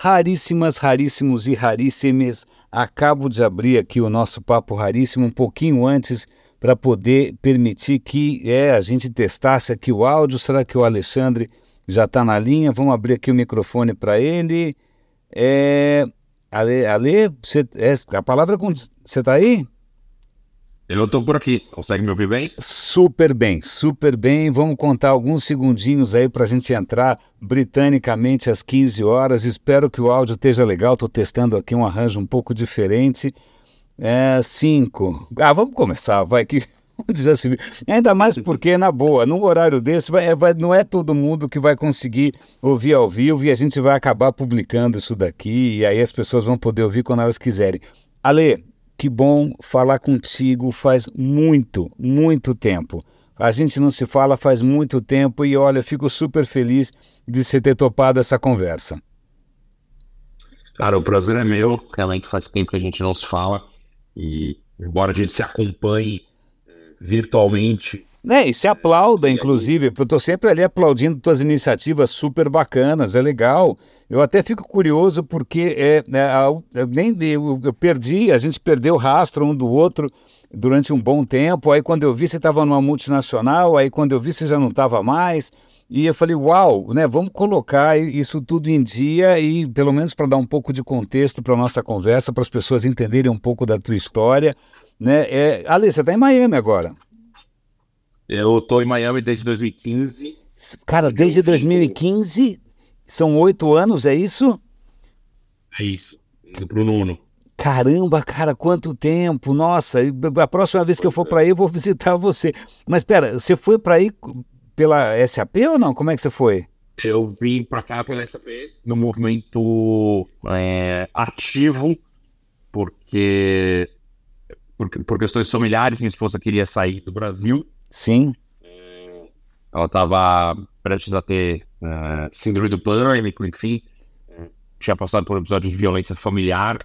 raríssimas, raríssimos e raríssimes. Acabo de abrir aqui o nosso papo raríssimo um pouquinho antes para poder permitir que é, a gente testasse aqui o áudio. Será que o Alexandre já está na linha? Vamos abrir aqui o microfone para ele. É, Ale, Ale é, a palavra com. Você está aí? Eu estou por aqui. Consegue me ouvir bem? Super bem, super bem. Vamos contar alguns segundinhos aí para a gente entrar britanicamente às 15 horas. Espero que o áudio esteja legal. Estou testando aqui um arranjo um pouco diferente. É, cinco. Ah, vamos começar, vai que já se viu. Ainda mais porque, na boa, num horário desse, vai, vai, não é todo mundo que vai conseguir ouvir ao vivo e a gente vai acabar publicando isso daqui e aí as pessoas vão poder ouvir quando elas quiserem. Ale, que bom falar contigo faz muito, muito tempo. A gente não se fala faz muito tempo e olha, fico super feliz de você ter topado essa conversa. Cara, o prazer é meu. Realmente faz tempo que a gente não se fala. E embora a gente se acompanhe eh, virtualmente. É, e se aplauda, inclusive, eu estou sempre ali aplaudindo tuas iniciativas super bacanas, é legal. Eu até fico curioso porque é, é, nem eu, eu perdi, a gente perdeu o rastro um do outro durante um bom tempo. Aí quando eu vi você estava numa multinacional, aí quando eu vi você já não estava mais. E eu falei, uau, né, vamos colocar isso tudo em dia e, pelo menos para dar um pouco de contexto para a nossa conversa, para as pessoas entenderem um pouco da tua história. Né? É, Ale, você está em Miami agora. Eu estou em Miami desde 2015. Cara, desde 2015 são oito anos, é isso? É isso. Indo pro nono. Caramba, cara, quanto tempo! Nossa, a próxima vez que eu for para aí, eu vou visitar você. Mas espera, você foi para aí pela SAP ou não? Como é que você foi? Eu vim para cá pela SAP no movimento é, ativo, porque por, por, questões familiares, minha esposa queria sair do Brasil. Sim. Ela estava prestes a ter uh, síndrome do pânico, enfim. Tinha passado por um episódio de violência familiar.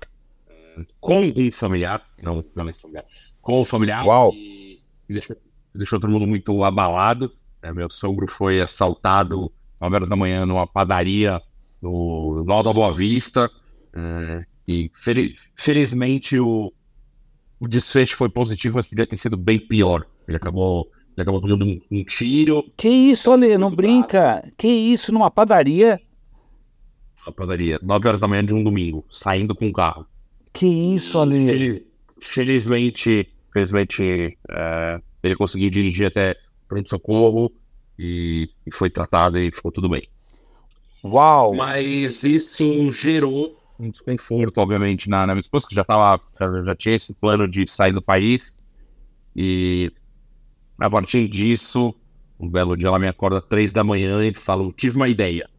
Com um familiar, não violência familiar. Com o familiar. Uau! E, e deixou, deixou, todo mundo muito abalado. Né? Meu sogro foi assaltado às horas da manhã numa padaria no Nó da Boa Vista. e felizmente o, o desfecho foi positivo, mas podia ter sido bem pior. Ele acabou ele acabou tomando um, um tiro. Que isso, Ale, não brinca. Braço. Que isso, numa padaria? Uma padaria, 9 horas da manhã de um domingo, saindo com o carro. Que isso, Ale. Felizmente, felizmente é, ele conseguiu dirigir até pronto-socorro e, e foi tratado e ficou tudo bem. Uau! Mas isso gerou um desconforto, obviamente, na, na minha esposa, que já, tava, já, já tinha esse plano de sair do país. E a partir disso, um belo dia ela me acorda três da manhã e fala, tive uma ideia.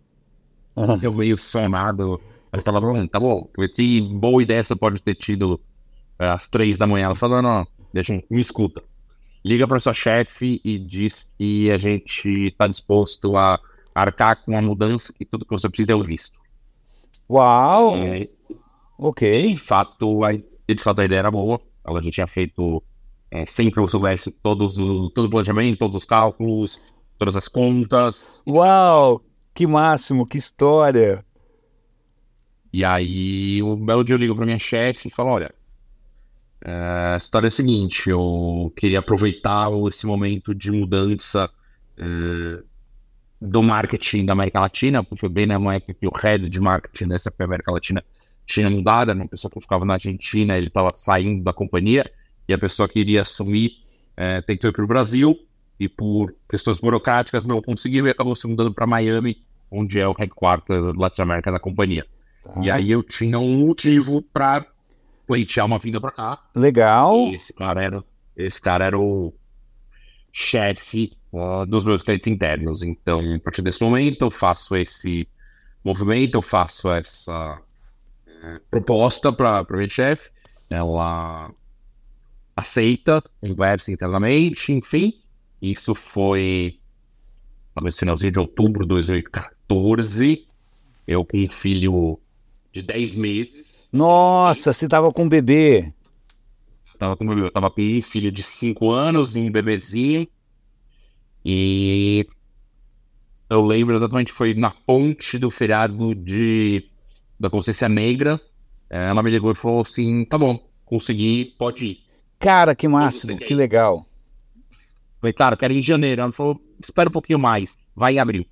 Uhum. Eu meio sonado. Ela fala, tá bom, que boa ideia você pode ter tido é, às três da manhã. Ela fala, não, não, deixa, me escuta. Liga para sua chefe e diz que a gente está disposto a arcar com a mudança que tudo que você precisa é o visto. Uau! É, ok. De fato, a, de fato, a ideia era boa. Ela já tinha feito é, sempre eu soubesse todos todo o planejamento, todos os cálculos, todas as contas. Uau! Que máximo, que história! E aí, um belo dia eu ligo para minha chefe e falo, olha, é, a história é a seguinte, eu queria aproveitar esse momento de mudança é, do marketing da América Latina, porque bem na época que o head de marketing dessa América Latina tinha mudado, uma pessoa que ficava na Argentina, ele estava saindo da companhia, e a pessoa que iria assumir é, tentou ir para o Brasil e por questões burocráticas não conseguiu e acabou se mudando para Miami, onde é o headquarter Latinoamérica da companhia. Tá. E aí eu tinha um motivo para pleitear uma vinda para cá. Legal. E esse cara era, esse cara era o chefe uh, dos meus clientes internos. Então, a partir desse momento, eu faço esse movimento, eu faço essa uh, proposta para a minha chefe. Ela aceita, conversa internamente, enfim. Isso foi no finalzinho de outubro de 2014. Eu com um filho de 10 meses. Nossa, você tava com um bebê. Tava com, eu tava com um filho de 5 anos e um bebezinho. E eu lembro exatamente, foi na ponte do feriado de da consciência negra. Ela me ligou e falou assim: tá bom, consegui, pode ir. Cara, que máximo, que legal. Falei, cara, quero ir em janeiro. Ela falou: espera um pouquinho mais, vai em abril.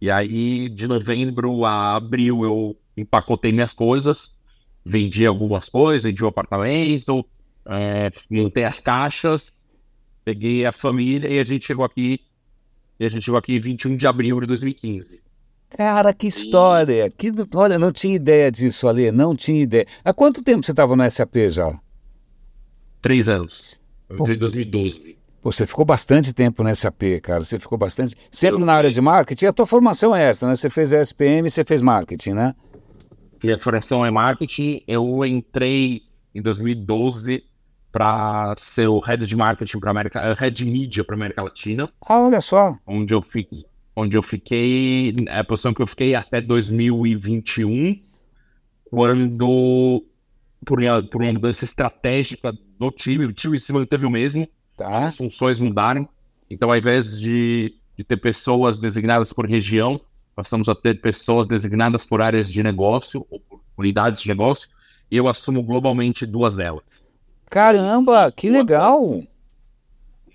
E aí, de novembro a abril, eu empacotei minhas coisas, vendi algumas coisas, vendi o apartamento, é, montei as caixas, peguei a família e a gente chegou aqui. E a gente chegou aqui 21 de abril de 2015. Cara, que história! Que, olha, não tinha ideia disso, Ali, não tinha ideia. Há quanto tempo você estava no SAP já? Três anos. Eu entrei em 2012. Pô, você ficou bastante tempo no SAP, cara. Você ficou bastante. Sempre eu... na área de marketing. A tua formação é essa, né? Você fez SPM e você fez marketing, né? Minha formação é marketing. Eu entrei em 2012 para ser o head de marketing para América, eh, head de mídia para América Latina. Ah, olha só. Onde eu fiquei, onde eu fiquei, é a posição que eu fiquei até 2021, quando por, por uma mudança estratégica do time, o time se manteve o mesmo, tá. as funções mudaram. Então, ao invés de, de ter pessoas designadas por região, passamos a ter pessoas designadas por áreas de negócio ou por unidades de negócio, e eu assumo globalmente duas delas. Caramba, que legal!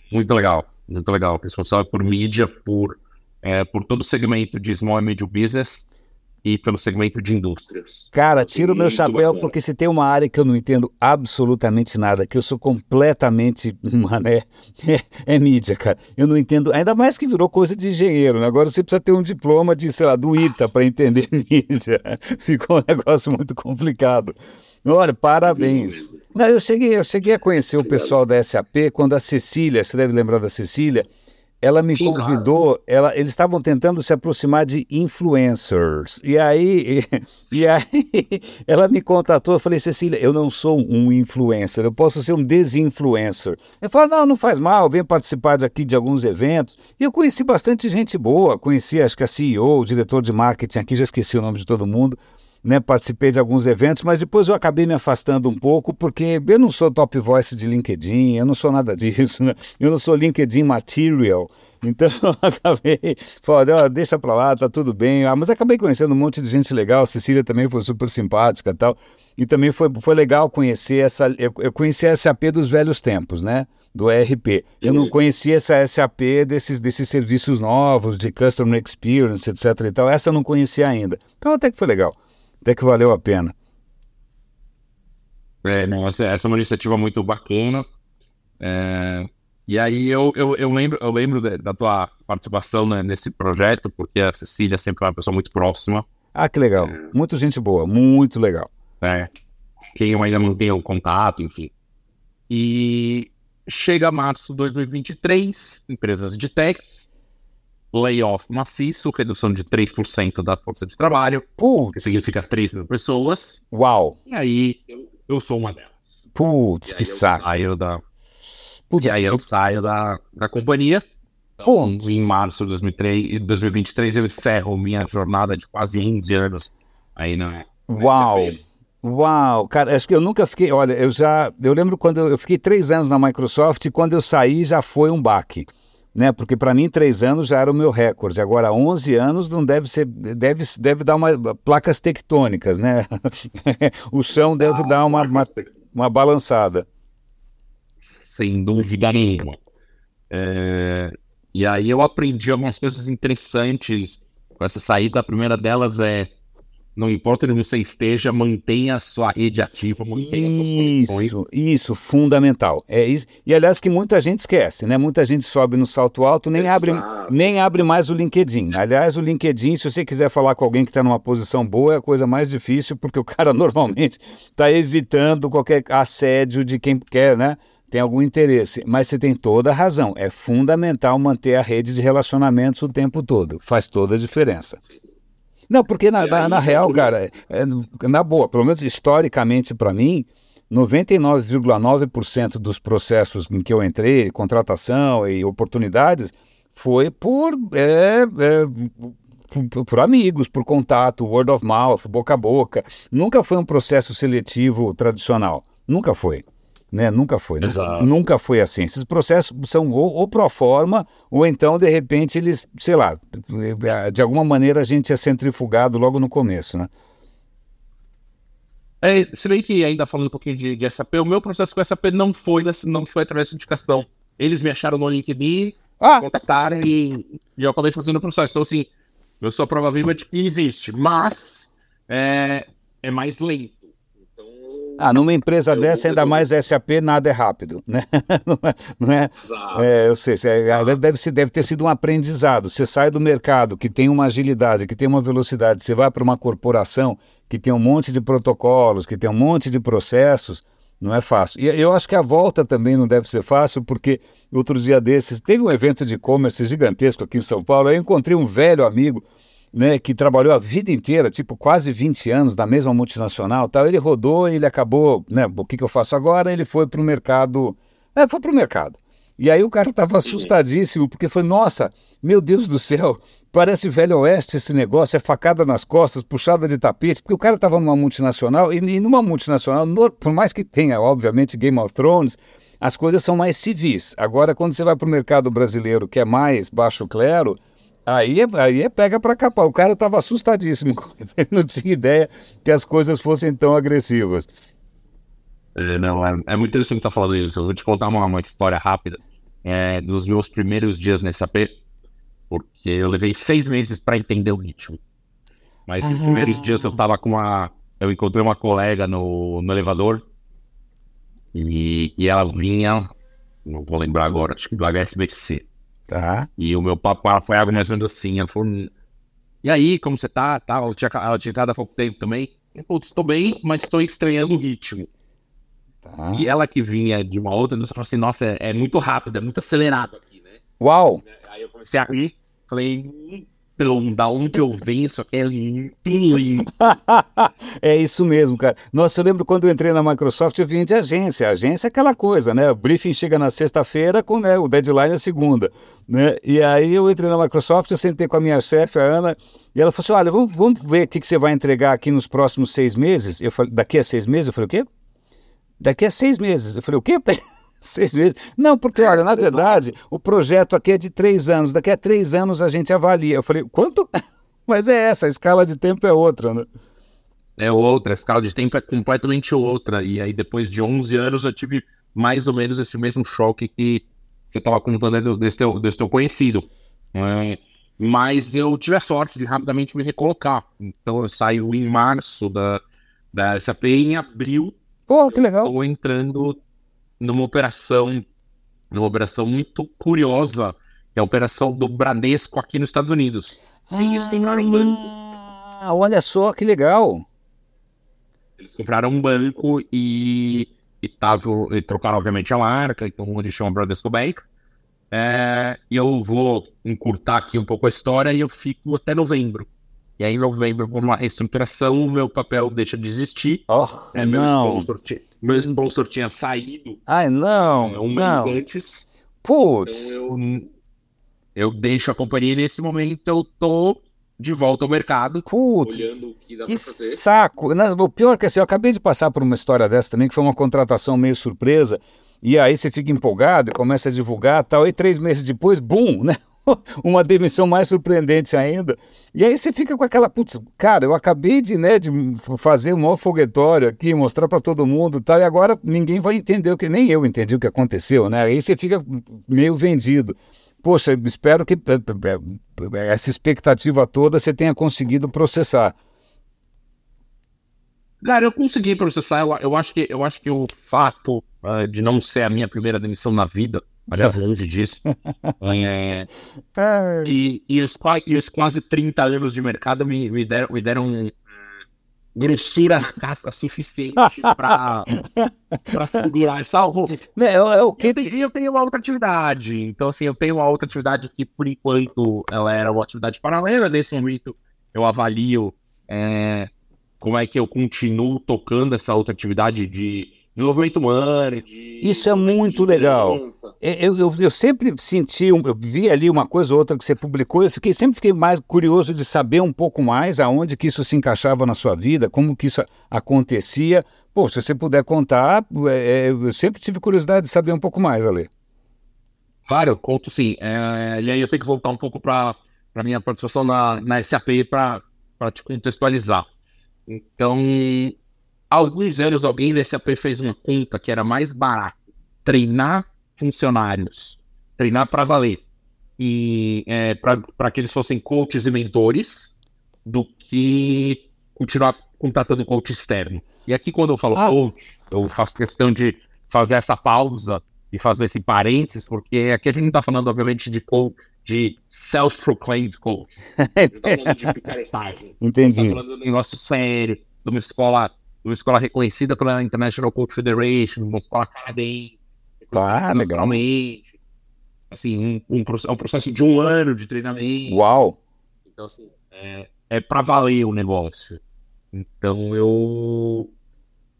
Muito legal, muito legal. Responsável por mídia, por, é, por todo o segmento de small and medium business e pelo segmento de indústrias. Cara, tiro o meu chapéu bacana. porque se tem uma área que eu não entendo absolutamente nada, que eu sou completamente, mané, é, é, mídia, cara. Eu não entendo, ainda mais que virou coisa de engenheiro, né? Agora você precisa ter um diploma de, sei lá, do ITA para entender mídia. Ficou um negócio muito complicado. Olha, parabéns. Não, eu cheguei, eu cheguei a conhecer o pessoal da SAP quando a Cecília, você deve lembrar da Cecília, ela me Sim, convidou, claro. ela, eles estavam tentando se aproximar de influencers. E aí, e, e aí ela me contatou, eu falei, Cecília, eu não sou um influencer, eu posso ser um desinfluencer. Eu falei, não, não faz mal, venho participar daqui de alguns eventos. E eu conheci bastante gente boa, conheci acho que a CEO, o diretor de marketing aqui, já esqueci o nome de todo mundo né, participei de alguns eventos, mas depois eu acabei me afastando um pouco, porque eu não sou top voice de LinkedIn, eu não sou nada disso, né? eu não sou LinkedIn material. Então eu acabei falando, deixa pra lá, tá tudo bem. Ah, mas acabei conhecendo um monte de gente legal, Cecília também foi super simpática e tal. E também foi, foi legal conhecer essa. Eu, eu conheci a SAP dos velhos tempos, né? Do ERP. Eu não conhecia essa SAP desses, desses serviços novos, de Customer Experience, etc. e tal. Essa eu não conhecia ainda. Então até que foi legal até que valeu a pena. É, não, essa, essa é uma iniciativa muito bacana. É, e aí eu, eu, eu, lembro, eu lembro da tua participação né, nesse projeto, porque a Cecília sempre é uma pessoa muito próxima. Ah, que legal. É, muito gente boa, muito legal. É. Quem eu ainda mantém o contato, enfim. E chega março de 2023, empresas de tech layoff maciço, redução de 3% da força de trabalho, Putz. que significa 3 mil pessoas. Uau! E aí eu, eu sou uma delas. Putz, que saco. Saio da... Putz, e aí eu saio da, da companhia. Então, em março de 2003, 2023 eu encerro minha jornada de quase 11 anos aí na. Uau! Uau, cara, acho que eu nunca fiquei. Olha, eu já. Eu lembro quando eu, eu fiquei três anos na Microsoft e quando eu saí já foi um baque né? Porque para mim três anos já era o meu recorde. Agora 11 anos não deve ser, deve, deve dar uma placas tectônicas, né? o chão deve ah, dar uma, uma, uma, balançada. Sem dúvida nenhuma. É... E aí eu aprendi algumas coisas interessantes com essa saída. A primeira delas é não importa onde você esteja, mantenha a sua rede ativa, mantenha Isso, isso, fundamental. É isso. E aliás, que muita gente esquece, né? Muita gente sobe no salto alto, nem, abre, nem abre mais o LinkedIn. Aliás, o LinkedIn, se você quiser falar com alguém que está numa posição boa, é a coisa mais difícil, porque o cara normalmente está evitando qualquer assédio de quem quer, né? Tem algum interesse. Mas você tem toda a razão. É fundamental manter a rede de relacionamentos o tempo todo. Faz toda a diferença. Sim. Não, porque na, na, na real, cara, é, é, na boa, pelo menos historicamente para mim, 99,9% dos processos em que eu entrei, contratação e oportunidades, foi por, é, é, por, por, amigos, por contato, word of mouth, boca a boca. Nunca foi um processo seletivo tradicional. Nunca foi né? Nunca foi. Exato. Nunca foi assim. Esses processos são ou, ou pro forma, ou então, de repente, eles, sei lá, de alguma maneira a gente é centrifugado logo no começo, né? É, se bem que ainda falando um pouquinho de, de SAP, o meu processo com SAP não foi, não foi através de indicação. Eles me acharam no LinkedIn, ah. contactaram e, e eu acabei fazendo o processo. Então, assim, eu sou a prova viva de que existe, mas é, é mais lento. Ah, numa empresa dessa, ainda mais SAP, nada é rápido, né? não é, não é, é eu sei, é, deve, deve ter sido um aprendizado. Você sai do mercado que tem uma agilidade, que tem uma velocidade, você vai para uma corporação que tem um monte de protocolos, que tem um monte de processos, não é fácil. E eu acho que a volta também não deve ser fácil, porque outro dia desses teve um evento de e-commerce gigantesco aqui em São Paulo. Eu encontrei um velho amigo né, que trabalhou a vida inteira, tipo quase 20 anos, na mesma multinacional. Tal. Ele rodou e ele acabou, né, o que, que eu faço agora? Ele foi para o mercado. É, foi para o mercado. E aí o cara estava assustadíssimo, porque foi, nossa, meu Deus do céu, parece velho oeste esse negócio, é facada nas costas, puxada de tapete, porque o cara estava numa multinacional, e, e numa multinacional, no, por mais que tenha, obviamente, Game of Thrones, as coisas são mais civis. Agora, quando você vai para o mercado brasileiro, que é mais baixo clero, aí é, aí é pega para capar. O cara estava assustadíssimo, ele não tinha ideia que as coisas fossem tão agressivas. É, não, é, é, muito interessante você estar tá falando isso. Eu vou te contar uma, uma história rápida é, nos meus primeiros dias nessa SAP, porque eu levei seis meses para entender o ritmo. Mas nos primeiros dias eu tava com uma. Eu encontrei uma colega no, no elevador e, e ela vinha, não vou lembrar agora, acho que do HSBC. Tá. E o meu papo ela foi algo mais ou menos assim. Ela falou: E aí, como você tá? tá? Ela tinha, ela tinha entrado há pouco tempo também. Eu, Putz, estou bem, mas estou estranhando o ritmo. Tá. E ela que vinha de uma outra, você falou assim, nossa, é, é, muito rápido, é muito acelerado aqui, né? Uau! Aí eu comecei a rir, falei, então, da onde eu venho, isso aqui é limpinho. é isso mesmo, cara. Nossa, eu lembro quando eu entrei na Microsoft, eu vim de agência. agência é aquela coisa, né? O briefing chega na sexta-feira, com né, o deadline é segunda. Né? E aí eu entrei na Microsoft, eu sentei com a minha chefe, a Ana, e ela falou assim: olha, vamos, vamos ver o que, que você vai entregar aqui nos próximos seis meses. Eu falei, daqui a seis meses? Eu falei, o quê? Daqui a seis meses. Eu falei, o quê? seis meses? Não, porque, olha, na verdade, o projeto aqui é de três anos. Daqui a três anos a gente avalia. Eu falei, quanto? Mas é essa, a escala de tempo é outra, né? É outra, a escala de tempo é completamente outra. E aí, depois de 11 anos, eu tive mais ou menos esse mesmo choque que você estava contando desse teu, desse teu conhecido. É, mas eu tive a sorte de rapidamente me recolocar. Então, eu saio em março da, da SAP em abril Pô, que legal. Estou entrando numa operação, numa operação muito curiosa, que é a operação do Bradesco aqui nos Estados Unidos. Ah, olha só que legal. Eles compraram um banco e, e, tavam, e trocaram, obviamente, a marca, então onde chama Bradesco Bank. É, e eu vou encurtar aqui um pouco a história e eu fico até novembro. E aí, em novembro, por uma reestruturação, o meu papel deixa de existir. Oh, é, meu não. Sponsor, meu sponsor tinha saído. Ai, não. É, um não. mês antes. Putz. Então eu, eu deixo a companhia e nesse momento eu tô de volta ao mercado. Putz, que, que saco. O pior é que assim, eu acabei de passar por uma história dessa também, que foi uma contratação meio surpresa. E aí você fica empolgado e começa a divulgar tal. E três meses depois, bum, né? uma demissão mais surpreendente ainda. E aí você fica com aquela, putz, cara, eu acabei de, né, de fazer um maior foguetório aqui, mostrar para todo mundo e tal, e agora ninguém vai entender o que, nem eu entendi o que aconteceu, né? Aí você fica meio vendido. Poxa, espero que eh, eh, essa expectativa toda você tenha conseguido processar. Cara, eu consegui processar. Eu, eu, acho, que, eu acho que o fato uh, de não ser a minha primeira demissão na vida Longe disso. é, e, e, os, e os quase 30 anos de mercado me, me deram, me deram um, grossura na casca suficiente para segurar essa roupa. É, é, o que... eu, tenho, eu tenho uma outra atividade. Então, assim, eu tenho uma outra atividade que, por enquanto, ela era uma atividade paralela. Nesse momento, eu avalio é, como é que eu continuo tocando essa outra atividade de desenvolvimento humano. De, Isso é muito legal. Eu, eu, eu, sempre senti, eu vi ali uma coisa ou outra que você publicou, eu fiquei, sempre fiquei mais curioso de saber um pouco mais aonde que isso se encaixava na sua vida, como que isso acontecia. Pô, se você puder contar, é, é eu sempre tive curiosidade de saber um pouco mais, Ale. Claro, eu conto sim. É, e aí eu tenho que voltar um pouco para a minha participação na, na SAP para te contextualizar. Então, há alguns anos alguém da SAP fez uma conta que era mais barato treinar funcionários, treinar para valer, e é, para que eles fossem coaches e mentores, do que continuar contratando coach externo. E aqui, quando eu falo ah. coach, eu faço questão de fazer essa pausa e fazer esse parênteses, porque aqui a gente não está falando, obviamente, de coach, de self-proclaimed coach. A gente tá falando de picaretagem. Entendi. A gente tá falando de um negócio sério, de uma escola, uma escola reconhecida pela International Coach Federation, uma escola canadense. Tá, legal. Assim, um, um, é um processo de um ano de treinamento. Uau! Então, assim, é, é para valer o negócio. Então, eu.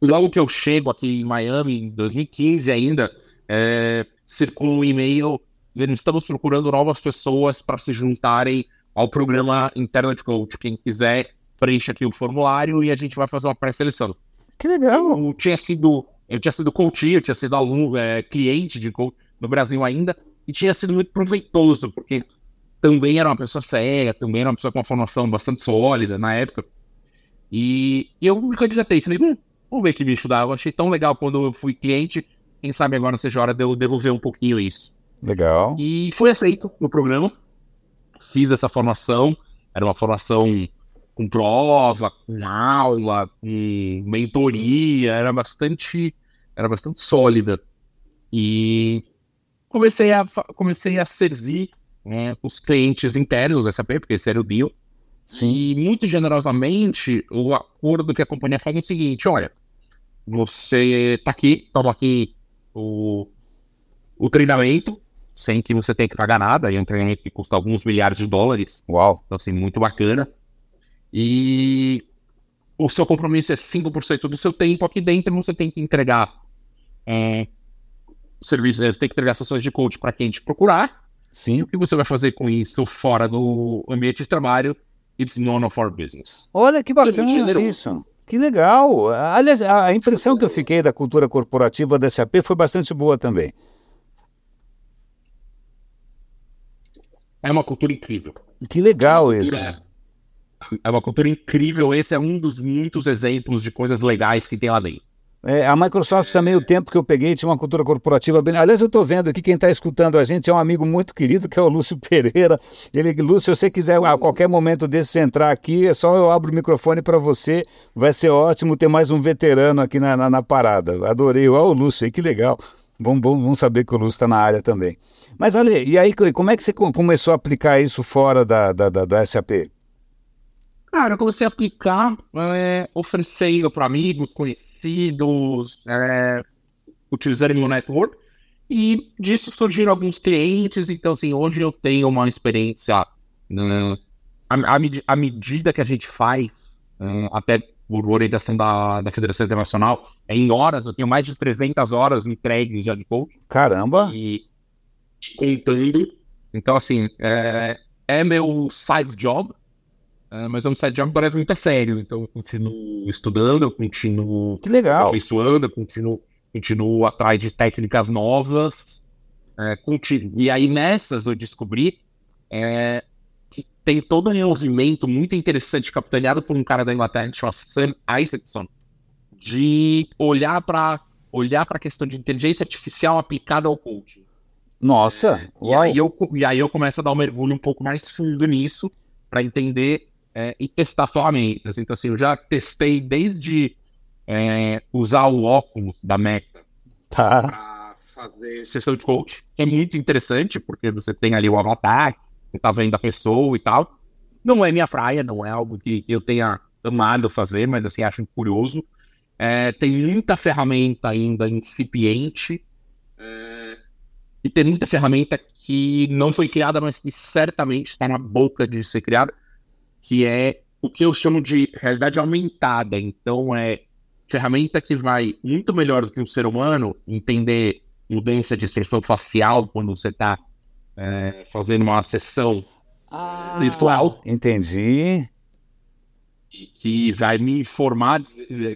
Logo que eu chego aqui em Miami, em 2015 ainda, é, circula um e-mail estamos procurando novas pessoas para se juntarem ao programa Internet Coach. Quem quiser, preencha aqui o formulário e a gente vai fazer uma pré-seleção. Que legal! Eu tinha sido, eu tinha sido coach, eu tinha sido aluno, é, cliente de coach no Brasil ainda, e tinha sido muito proveitoso, porque também era uma pessoa séria, também era uma pessoa com uma formação bastante sólida na época. E eu me candidatei, falei, hum, vamos ver que bicho dá. Eu achei tão legal quando eu fui cliente, quem sabe agora seja hora de eu devolver um pouquinho isso. Legal. E fui aceito no programa. Fiz essa formação. Era uma formação com prova, com aula, com mentoria. Era bastante, era bastante sólida. E comecei a, comecei a servir né, os clientes internos da SAP, porque esse era o deal. Sim. E muito generosamente, o acordo que a companhia faz é o seguinte: olha, você tá aqui, toma aqui o, o treinamento, sem que você tenha que pagar nada. E é um treinamento que custa alguns milhares de dólares. Uau! Então, assim, muito bacana. E o seu compromisso é 5% do seu tempo. Aqui dentro você tem que entregar é, serviço, você tem que entregar sessões de coach para quem te procurar. Sim. E o que você vai fazer com isso fora do ambiente de trabalho? It's none of our business. Olha que bacana isso. Que legal. Aliás, a impressão que eu fiquei da cultura corporativa da SAP foi bastante boa também. É uma cultura incrível. Que legal isso. É, é uma cultura incrível. Esse é um dos muitos exemplos de coisas legais que tem lá dentro. É, a Microsoft também, o tempo que eu peguei, tinha uma cultura corporativa bem. Aliás, eu estou vendo aqui, quem está escutando a gente é um amigo muito querido, que é o Lúcio Pereira. Ele, Lúcio, se você quiser a qualquer momento desse entrar aqui, é só eu abro o microfone para você. Vai ser ótimo ter mais um veterano aqui na, na, na parada. Adorei. Olha o Lúcio aí, que legal. Bom, bom, bom saber que o Lúcio está na área também. Mas, Ale, e aí, como é que você começou a aplicar isso fora da, da, da, da SAP? Cara, eu comecei a aplicar é, oferecendo para amigos, conhecidos, é, utilizando o network. E disso surgiram alguns clientes. Então, assim, hoje eu tenho uma experiência né, à, medida que a gente faz, né, até por orientação da, da Federação Internacional, é em horas, eu tenho mais de 300 horas entregues já de coach. Caramba! E contando. Então, assim, é, é meu side job, é, mas é um side job que parece muito sério. Então, eu continuo estudando, eu continuo que legal. aperfeiçoando, eu continuo, continuo atrás de técnicas novas. É, continuo. E aí, nessas, eu descobri é, que tem todo um movimento muito interessante, capitaneado por um cara da Inglaterra que chama Sam Isaacson, de olhar para olhar para a questão de inteligência artificial aplicada ao coaching. Nossa! E aí, eu, e aí eu começo a dar um mergulho um pouco mais fundo nisso para entender é, e testar ferramentas. Então, assim, eu já testei desde é, usar o óculos da Meta tá. para fazer sessão de coach, que é muito interessante, porque você tem ali o avatar, você tá vendo a pessoa e tal. Não é minha praia, não é algo que eu tenha amado fazer, mas assim, acho curioso. É, tem muita ferramenta ainda incipiente. É, e tem muita ferramenta que não foi criada, mas que certamente está na boca de ser criada, que é o que eu chamo de realidade aumentada. Então, é ferramenta que vai muito melhor do que um ser humano entender mudança de expressão facial quando você está é, fazendo uma sessão ah, virtual. Entendi que vai me informar,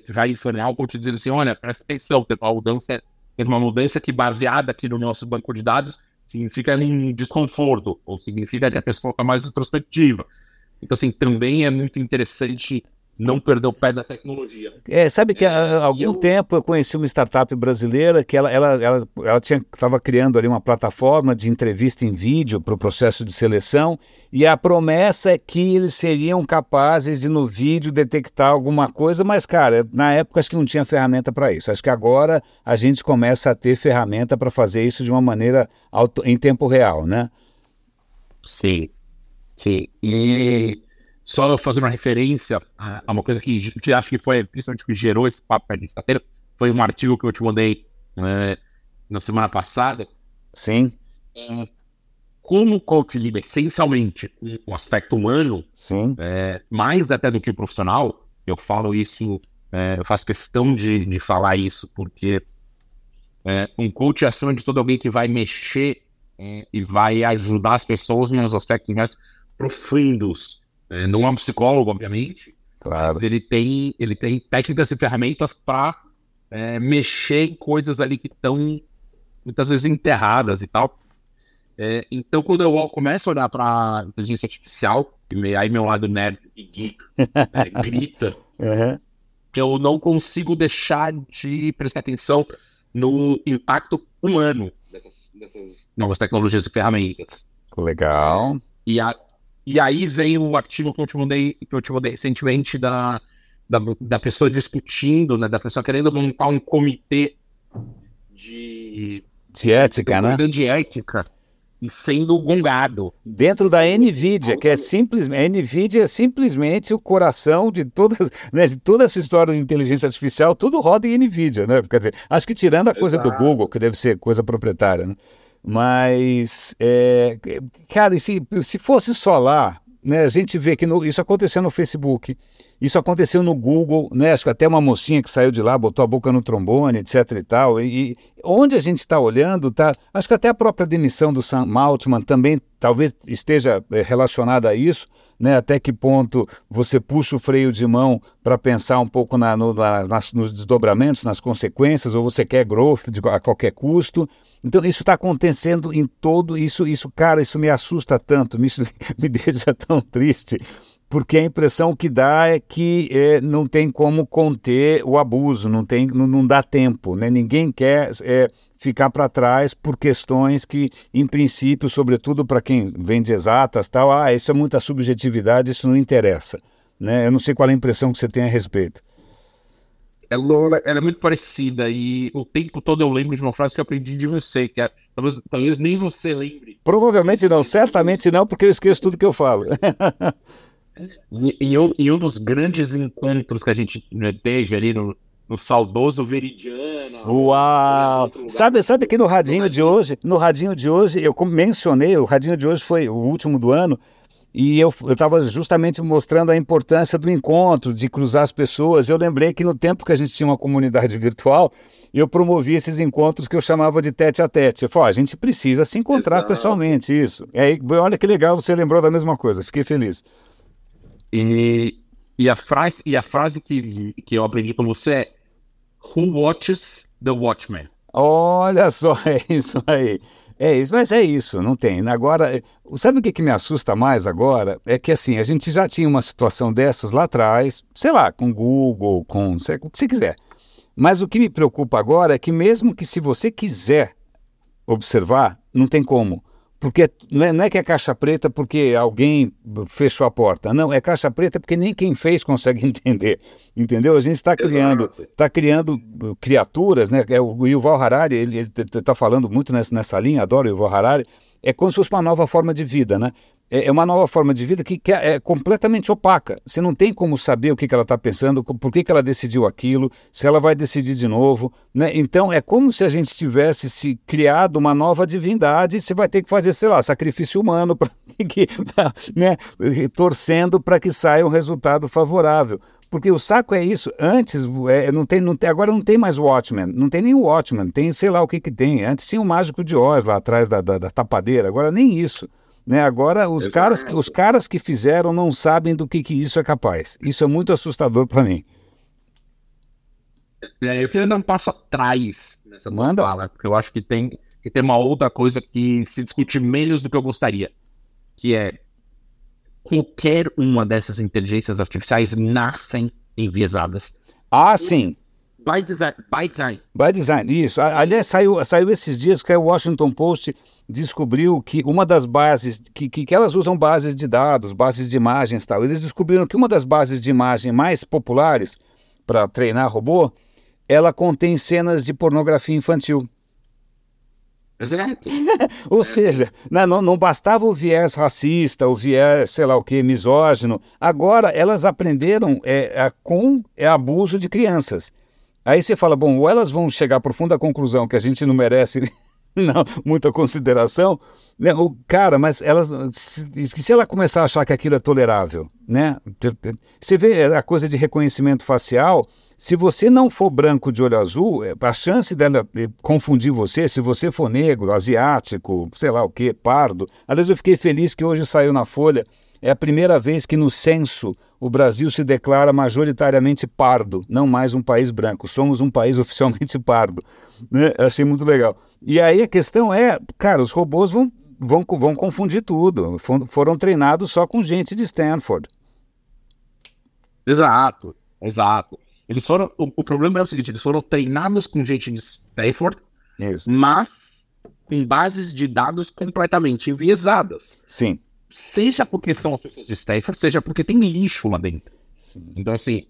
vai informar o coach dizendo assim, olha, presta atenção, tem uma mudança, tem uma mudança que baseada aqui no nosso banco de dados significa um desconforto, ou significa que a pessoa está mais introspectiva. Então, assim, também é muito interessante não perder o pé da tecnologia. É, sabe que há algum eu... tempo eu conheci uma startup brasileira que ela ela ela, ela estava criando ali uma plataforma de entrevista em vídeo para o processo de seleção e a promessa é que eles seriam capazes de no vídeo detectar alguma coisa, mas cara, na época acho que não tinha ferramenta para isso. Acho que agora a gente começa a ter ferramenta para fazer isso de uma maneira auto, em tempo real, né? Sim, sim. E só fazer uma referência a, uma coisa que eu acho que foi, principalmente que gerou esse papo de estateira, foi um artigo que eu te mandei é, na semana passada. Sim. É, como o coach lida essencialmente com o aspecto humano, Sim. É, mais até do que profissional, eu falo isso, é, eu faço questão de, de falar isso, porque é, um coach é acima de todo alguém que vai mexer é, e vai ajudar as pessoas nos aspectos mais profundos é, não é um psicólogo, obviamente. Claro. Mas ele tem, ele tem técnicas e ferramentas para é, mexer em coisas ali que estão muitas vezes enterradas e tal. É, então, quando eu começo a olhar para inteligência artificial, aí meu lado nerd e geek é, grita, uhum. eu não consigo deixar de prestar atenção no impacto humano dessas, dessas novas tecnologias e ferramentas. Legal. E, a, e aí vem o artigo que eu te mandei, que eu te mandei recentemente da, da, da pessoa discutindo, né? Da pessoa querendo montar um comitê de, de ética, de, né? De ética e sendo gongado. Dentro da NVIDIA, que é simplesmente. NVIDIA é simplesmente o coração de todas, né, de toda essa história de inteligência artificial, tudo roda em NVIDIA, né? Quer dizer, acho que tirando a coisa Exato. do Google, que deve ser coisa proprietária, né? Mas, é, cara, se, se fosse só lá, né, a gente vê que no, isso aconteceu no Facebook, isso aconteceu no Google, né, acho que até uma mocinha que saiu de lá, botou a boca no trombone, etc e tal. E, e onde a gente está olhando, tá, acho que até a própria demissão do Sam Altman também talvez esteja é, relacionada a isso, né, até que ponto você puxa o freio de mão para pensar um pouco na, no, na, nas, nos desdobramentos, nas consequências, ou você quer growth de, a qualquer custo. Então isso está acontecendo em todo isso, isso, cara, isso me assusta tanto, me, me deixa tão triste, porque a impressão que dá é que é, não tem como conter o abuso, não tem, não, não dá tempo, né? Ninguém quer é, ficar para trás por questões que, em princípio, sobretudo para quem vem de exatas, tal, ah, isso é muita subjetividade, isso não interessa, né? Eu não sei qual é a impressão que você tem a respeito ela, ela é muito parecida e o tempo todo eu lembro de uma frase que eu aprendi de você, que é, talvez, talvez nem você lembre. Provavelmente não, certamente não, porque eu esqueço tudo que eu falo. em, em, um, em um dos grandes encontros que a gente né, teve ali no, no saudoso Veridiana. Uau! Sabe, sabe que no radinho de hoje, no radinho de hoje, eu mencionei, o radinho de hoje foi o último do ano, e eu estava justamente mostrando a importância do encontro, de cruzar as pessoas. Eu lembrei que no tempo que a gente tinha uma comunidade virtual, eu promovia esses encontros que eu chamava de tete a tete. Eu falei, a gente precisa se encontrar Exato. pessoalmente, isso. É, olha que legal, você lembrou da mesma coisa, fiquei feliz. E, e, a, frase, e a frase que, que eu aprendi com você é Who watches the Watchmen? Olha só, é isso aí. É isso, mas é isso, não tem. Agora, sabe o que, que me assusta mais agora? É que assim, a gente já tinha uma situação dessas lá atrás, sei lá, com Google, com sei, o que você quiser. Mas o que me preocupa agora é que mesmo que se você quiser observar, não tem como. Porque não é, não é, que é caixa preta porque alguém fechou a porta. Não, é caixa preta porque nem quem fez consegue entender. Entendeu? A gente está criando, tá criando criaturas, né? É o Yuval Harari, ele está falando muito nessa, nessa linha, adoro o Yuval Harari. É como se fosse uma nova forma de vida, né? É, é uma nova forma de vida que, é, é completamente opaca. Você não tem como saber o que, ela está pensando, por que, ela decidiu aquilo, se ela vai decidir de novo. Né? Então é como se a gente tivesse se criado uma nova divindade. Você vai ter que fazer, sei lá, sacrifício humano, pra que, né? torcendo para que saia um resultado favorável. Porque o saco é isso. Antes, é, não tem, não tem, agora não tem mais Watchmen. Não tem nem o Watchmen. Tem sei lá o que que tem. Antes tinha o Mágico de Oz lá atrás da, da, da tapadeira. Agora nem isso. Né? Agora, os caras, os caras que fizeram não sabem do que, que isso é capaz. Isso é muito assustador para mim. É, eu queria dar um passo atrás nessa Manda. fala, porque eu acho que tem, que tem uma outra coisa que se discute menos do que eu gostaria, que é qualquer uma dessas inteligências artificiais nascem enviesadas. Ah, sim. By design. By design. By design, isso. Aliás, saiu, saiu esses dias que o Washington Post descobriu que uma das bases, que, que, que elas usam bases de dados, bases de imagens e tal. Eles descobriram que uma das bases de imagem mais populares para treinar robô, ela contém cenas de pornografia infantil. Exato. Ou seja, né, não, não, bastava o viés racista, o viés, sei lá o que, misógino. Agora elas aprenderam é, é, com é, abuso de crianças. Aí você fala, bom, ou elas vão chegar à profunda conclusão que a gente não merece não, muita consideração, né? O cara, mas elas, se, se ela começar a achar que aquilo é tolerável, né? Você vê a coisa de reconhecimento facial, se você não for branco de olho azul, é, a chance dela eh, confundir você, se você for negro, asiático, sei lá o que, pardo. Aliás, eu fiquei feliz que hoje saiu na Folha é a primeira vez que no censo o Brasil se declara majoritariamente pardo, não mais um país branco. Somos um país oficialmente pardo. Né? Achei muito legal. E aí a questão é, cara, os robôs vão, vão, vão confundir tudo. Foram treinados só com gente de Stanford. Exato, exato. Eles foram. O, o problema é o seguinte: eles foram treinados com gente de Stanford, Isso. mas com bases de dados completamente enviesadas. Sim. Seja porque são as pessoas de Stanford, seja porque tem lixo lá dentro. Sim. Então, assim,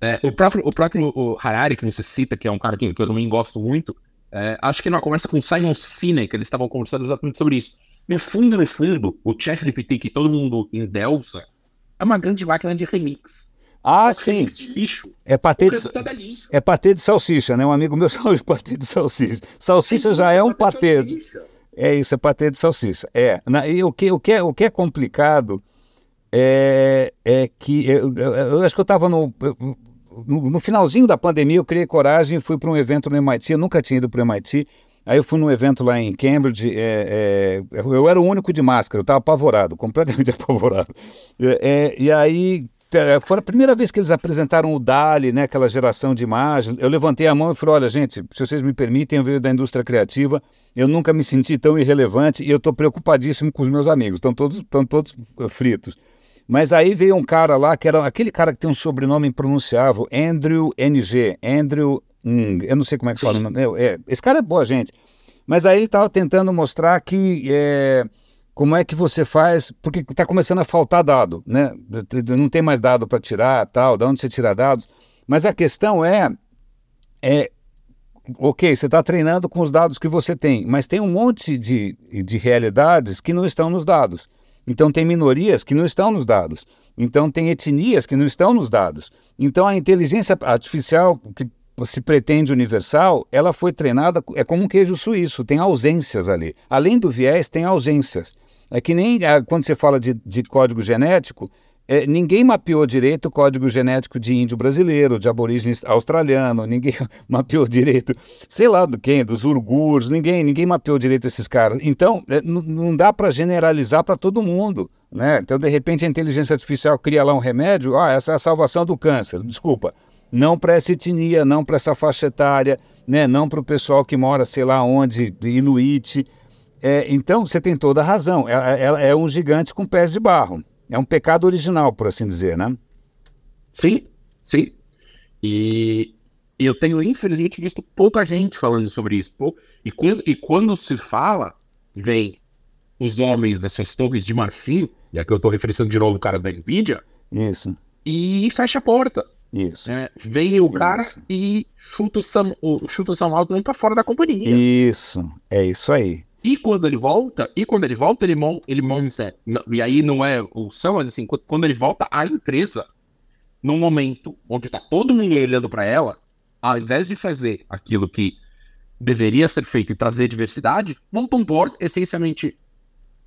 é, o próprio, o próprio o Harari, que você cita, que é um cara que, que eu também gosto muito, é, acho que numa conversa com o Simon Sinek, eles estavam conversando exatamente sobre isso. No fundo, no fundo, o ChatGPT que todo mundo endeusa é uma grande máquina de remix. Ah, é sim. Lixo. É patê de, é patê de salsicha, né? Um amigo meu chama de patê de salsicha. Salsicha já é um patê. É isso, é patê de salsicha. É. Na, e o que, o, que é, o que é complicado é, é que eu, eu, eu acho que eu estava no, no, no, finalzinho da pandemia, eu criei coragem e fui para um evento no MIT. Eu nunca tinha ido para o MIT. Aí eu fui num evento lá em Cambridge. É, é, eu era o único de máscara, eu estava apavorado, completamente apavorado. É, é, e aí foi a primeira vez que eles apresentaram o DALI, né, aquela geração de imagens. Eu levantei a mão e falei: olha, gente, se vocês me permitem, eu venho da indústria criativa, eu nunca me senti tão irrelevante e eu estou preocupadíssimo com os meus amigos, estão todos, estão todos fritos. Mas aí veio um cara lá, que era aquele cara que tem um sobrenome impronunciável, Andrew NG, Andrew, hum, eu não sei como é que Sim. fala o nome. É, esse cara é boa gente. Mas aí ele estava tentando mostrar que. É, como é que você faz? Porque está começando a faltar dado, né? Não tem mais dado para tirar, tal, de onde você tira dados. Mas a questão é, é ok, você está treinando com os dados que você tem, mas tem um monte de, de realidades que não estão nos dados. Então tem minorias que não estão nos dados. Então tem etnias que não estão nos dados. Então a inteligência artificial que se pretende universal, ela foi treinada, é como um queijo suíço, tem ausências ali. Além do viés, tem ausências. É que nem ah, quando você fala de, de código genético, é, ninguém mapeou direito o código genético de índio brasileiro, de aborígene australiano, ninguém mapeou direito, sei lá do quem, dos urgurs, ninguém, ninguém mapeou direito esses caras. Então, é, não dá para generalizar para todo mundo. Né? Então, de repente, a inteligência artificial cria lá um remédio, ah, essa é a salvação do câncer. Desculpa, não para essa etnia, não para essa faixa etária, né? não para o pessoal que mora, sei lá onde, inuit. É, então, você tem toda a razão. Ela, ela é um gigante com pés de barro. É um pecado original, por assim dizer, né? Sim, sim. E eu tenho, infelizmente, visto pouca gente falando sobre isso. E quando, e quando se fala, vem os homens dessas torres de marfim, e aqui eu estou referenciando de novo o cara da NVIDIA. Isso. E fecha a porta. Isso. É, vem o cara isso. e chuta o Sam, o, chuta o Sam Altman para fora da companhia. Isso, é isso aí. E quando ele volta, e quando ele volta, ele, mon, ele monta. E aí não é o são, mas assim, quando ele volta, a empresa, num momento onde tá todo mundo olhando para ela, ao invés de fazer aquilo que deveria ser feito e trazer diversidade, monta um board essencialmente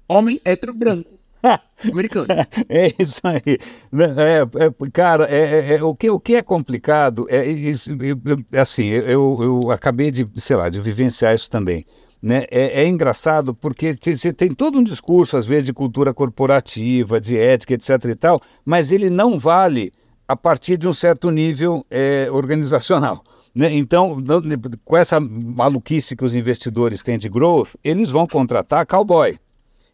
homem hétero branco. Americano. É isso aí. Né, é, é, cara, é, é, é, o, que, o que é complicado é assim, eu, eu acabei de, sei lá, de vivenciar isso também. Né? É, é, engraçado porque você tem todo um discurso, às vezes, de cultura corporativa, de ética, etc. e tal, mas ele não vale a partir de um certo nível é, organizacional. Né? Então, com essa maluquice que os investidores têm de growth, eles vão contratar cowboy.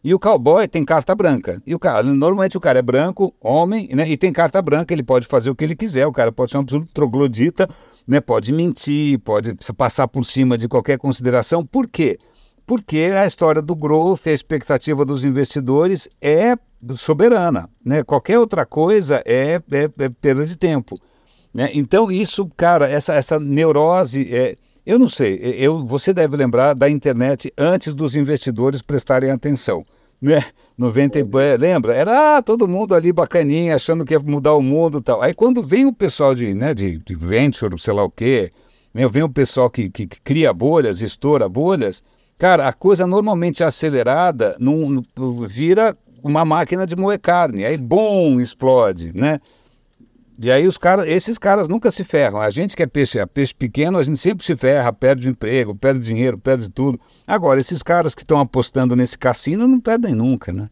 E o cowboy tem carta branca. E o cara, normalmente o cara é branco, homem, né? E tem carta branca, ele pode fazer o que ele quiser. O cara pode ser um absoluto troglodita, né? Pode mentir, pode passar por cima de qualquer consideração. Por quê? Porque a história do growth, a expectativa dos investidores é soberana, né? Qualquer outra coisa é, é, é perda de tempo. Né? Então isso, cara, essa, essa neurose, é, eu não sei, eu, você deve lembrar da internet antes dos investidores prestarem atenção. Né? 90, lembra? Era ah, todo mundo ali bacaninha, achando que ia mudar o mundo e tal. Aí quando vem o pessoal de, né, de, de venture, sei lá o quê, né, vem o pessoal que, que, que cria bolhas, estoura bolhas, cara, a coisa normalmente acelerada num, vira uma máquina de moer carne. Aí, bum, explode, né? E aí os caras, esses caras nunca se ferram. A gente que é peixe, é peixe pequeno, a gente sempre se ferra, perde emprego, perde dinheiro, perde tudo. Agora, esses caras que estão apostando nesse cassino não perdem nunca, né?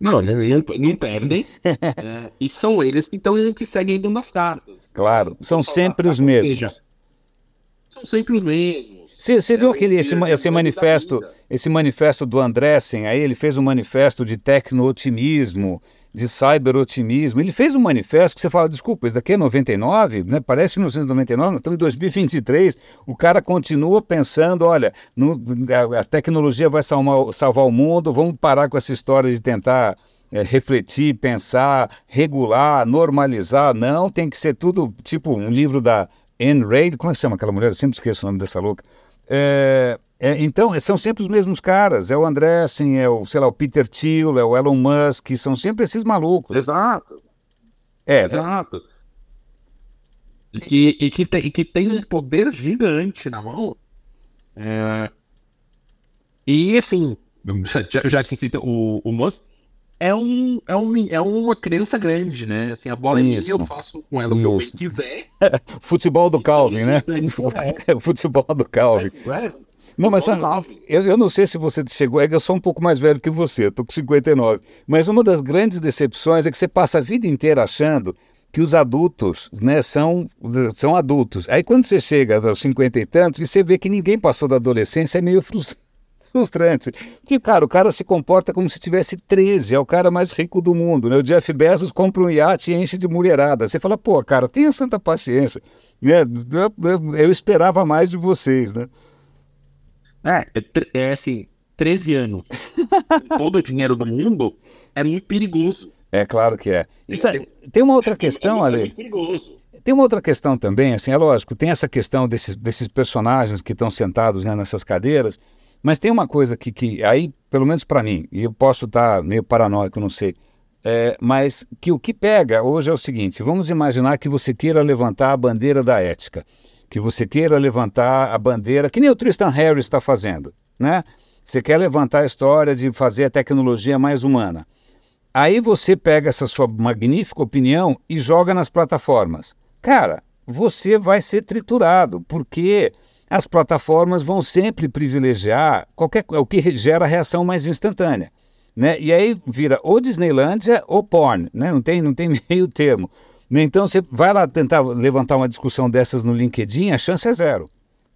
Não, não, não perdem. é, e são eles que estão que seguem dando as cartas. Claro, são sempre os mesmos. Seja, são sempre os mesmos. Você, você viu aquele, esse, esse manifesto, esse manifesto do Andressen, aí ele fez um manifesto de tecno-otimismo, de cyber-otimismo. Ele fez um manifesto que você fala, desculpa, isso daqui é 99, né? parece 1999, nós estamos em 2023, o cara continua pensando, olha, no, a, a, tecnologia vai salvar, salvar o mundo, vamos parar com essa história de tentar é, refletir, pensar, regular, normalizar. Não, tem que ser tudo tipo um livro da Anne Raid, como é que chama aquela mulher? Eu sempre esqueço o nome dessa louca. É, é, então, são sempre os mesmos caras. É o Andressen, é o, sei lá, o Peter Thiel, é o Elon Musk, são sempre esses malucos. Exato. É? Exato. E que, e que, tem, e que tem um poder gigante na mão. É... E assim, já, já que você o, o Musk, é, um, é, um, é uma criança grande, né? Assim, a bola Isso. é minha, eu faço com ela o que eu quiser. Futebol do Calvin, né? É. Futebol do Calvin. É. Não, mas eu, eu não sei se você chegou, é que eu sou um pouco mais velho que você, estou com 59. Mas uma das grandes decepções é que você passa a vida inteira achando que os adultos né, são, são adultos. Aí quando você chega aos 50 e tantos e você vê que ninguém passou da adolescência, é meio frustrante frustrante. Porque, cara, o cara se comporta como se tivesse 13, é o cara mais rico do mundo, né? O Jeff Bezos compra um iate e enche de mulherada. Você fala, pô, cara, tenha santa paciência. Né? Eu, eu esperava mais de vocês, né? É, é, é assim, 13 anos. Todo o dinheiro do mundo é muito perigoso. É claro que é. Isso, tem uma outra questão, é, Ali. Tem uma outra questão também, assim, é lógico, tem essa questão desses, desses personagens que estão sentados né, nessas cadeiras, mas tem uma coisa que, que aí, pelo menos para mim, e eu posso estar tá meio paranoico, não sei, é, mas que o que pega hoje é o seguinte: vamos imaginar que você queira levantar a bandeira da ética, que você queira levantar a bandeira, que nem o Tristan Harris está fazendo, né? Você quer levantar a história de fazer a tecnologia mais humana. Aí você pega essa sua magnífica opinião e joga nas plataformas. Cara, você vai ser triturado, porque as plataformas vão sempre privilegiar qualquer, o que gera reação mais instantânea. Né? E aí vira ou Disneylândia ou porn, né? não, tem, não tem meio termo. Então você vai lá tentar levantar uma discussão dessas no LinkedIn, a chance é zero.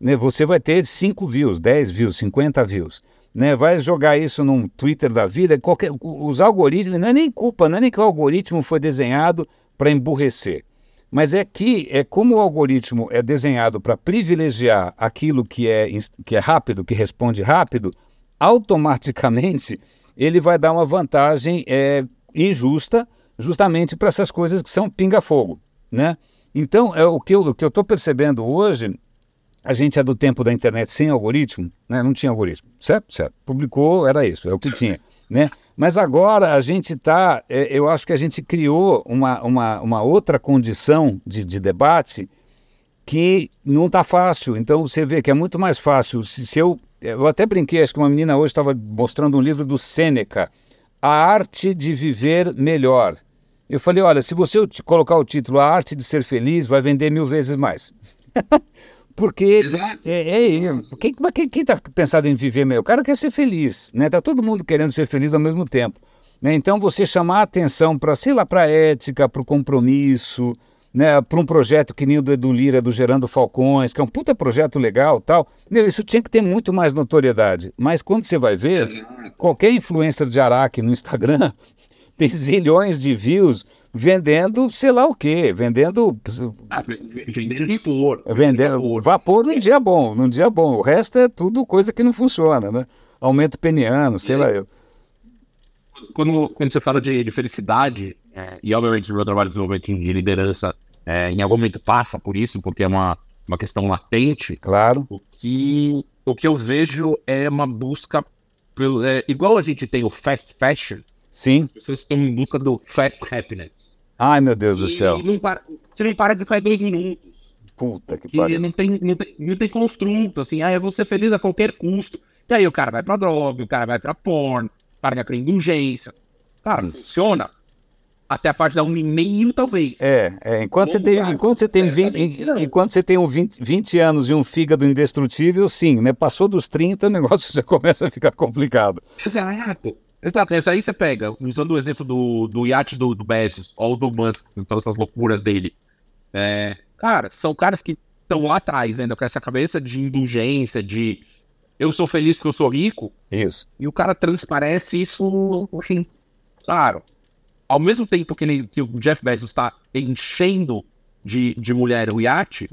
Né? Você vai ter 5 views, 10 views, 50 views. Né? Vai jogar isso num Twitter da vida, qualquer, os algoritmos, não é nem culpa, não é nem que o algoritmo foi desenhado para emburrecer. Mas é que é como o algoritmo é desenhado para privilegiar aquilo que é, que é rápido, que responde rápido, automaticamente ele vai dar uma vantagem é, injusta justamente para essas coisas que são pinga-fogo. Né? Então, é, o que eu estou percebendo hoje, a gente é do tempo da internet sem algoritmo, né? não tinha algoritmo, certo? Certo. Publicou, era isso, é o que tinha. Né? Mas agora a gente está, é, eu acho que a gente criou uma, uma, uma outra condição de, de debate que não está fácil. Então você vê que é muito mais fácil. Se, se eu, eu até brinquei, acho que uma menina hoje estava mostrando um livro do Sêneca, A Arte de Viver Melhor. Eu falei, olha, se você colocar o título A Arte de Ser Feliz, vai vender mil vezes mais. Porque é, é, quem, quem, quem tá pensado em viver melhor? O cara quer ser feliz, né? Tá todo mundo querendo ser feliz ao mesmo tempo. Né? Então você chamar a atenção para, sei lá, para a ética, para o compromisso, né, para um projeto que nem o do Edu Lira, do Gerando Falcões, que é um puta projeto legal tal, meu, isso tinha que ter muito mais notoriedade. Mas quando você vai ver, qualquer influencer de Araque no Instagram tem zilhões de views vendendo sei lá o quê, vendendo. Ah, vendendo vapor. Vendendo vapor num dia bom, num dia bom. O resto é tudo coisa que não funciona, né? Aumento peniano, sei é. lá eu. Quando, quando você fala de, de felicidade, é, e obviamente o meu trabalho de desenvolvimento de liderança é, em algum momento passa por isso, porque é uma, uma questão latente. Claro. O que, o que eu vejo é uma busca pelo. É, igual a gente tem o fast fashion, Sim. As pessoas estão em busca do fast happiness. Ai, meu Deus e do céu. Não para, você não para de ficar dois minutos. Puta que pariu. Não tem, não, tem, não tem construto, assim, ah, eu vou ser feliz a qualquer custo. E aí o cara vai pra droga, o cara vai pra porn, o cara vai pra indulgência. Cara, Isso. funciona. Até a parte da um e meio, talvez. É, é enquanto, você tem, enquanto você tem 20, enquanto você tem um 20, 20 anos e um fígado indestrutível, sim, né? Passou dos 30, o negócio já começa a ficar complicado. Exato. Exato, essa aí você pega, usando o exemplo do, do iate do, do Bezos, ou do Musk, com todas essas loucuras dele. É, cara, são caras que estão lá atrás ainda com essa cabeça de indulgência, de eu sou feliz porque eu sou rico. Isso. E o cara transparece isso, assim, claro. Ao mesmo tempo que, ele, que o Jeff Bezos está enchendo de, de mulher o iate,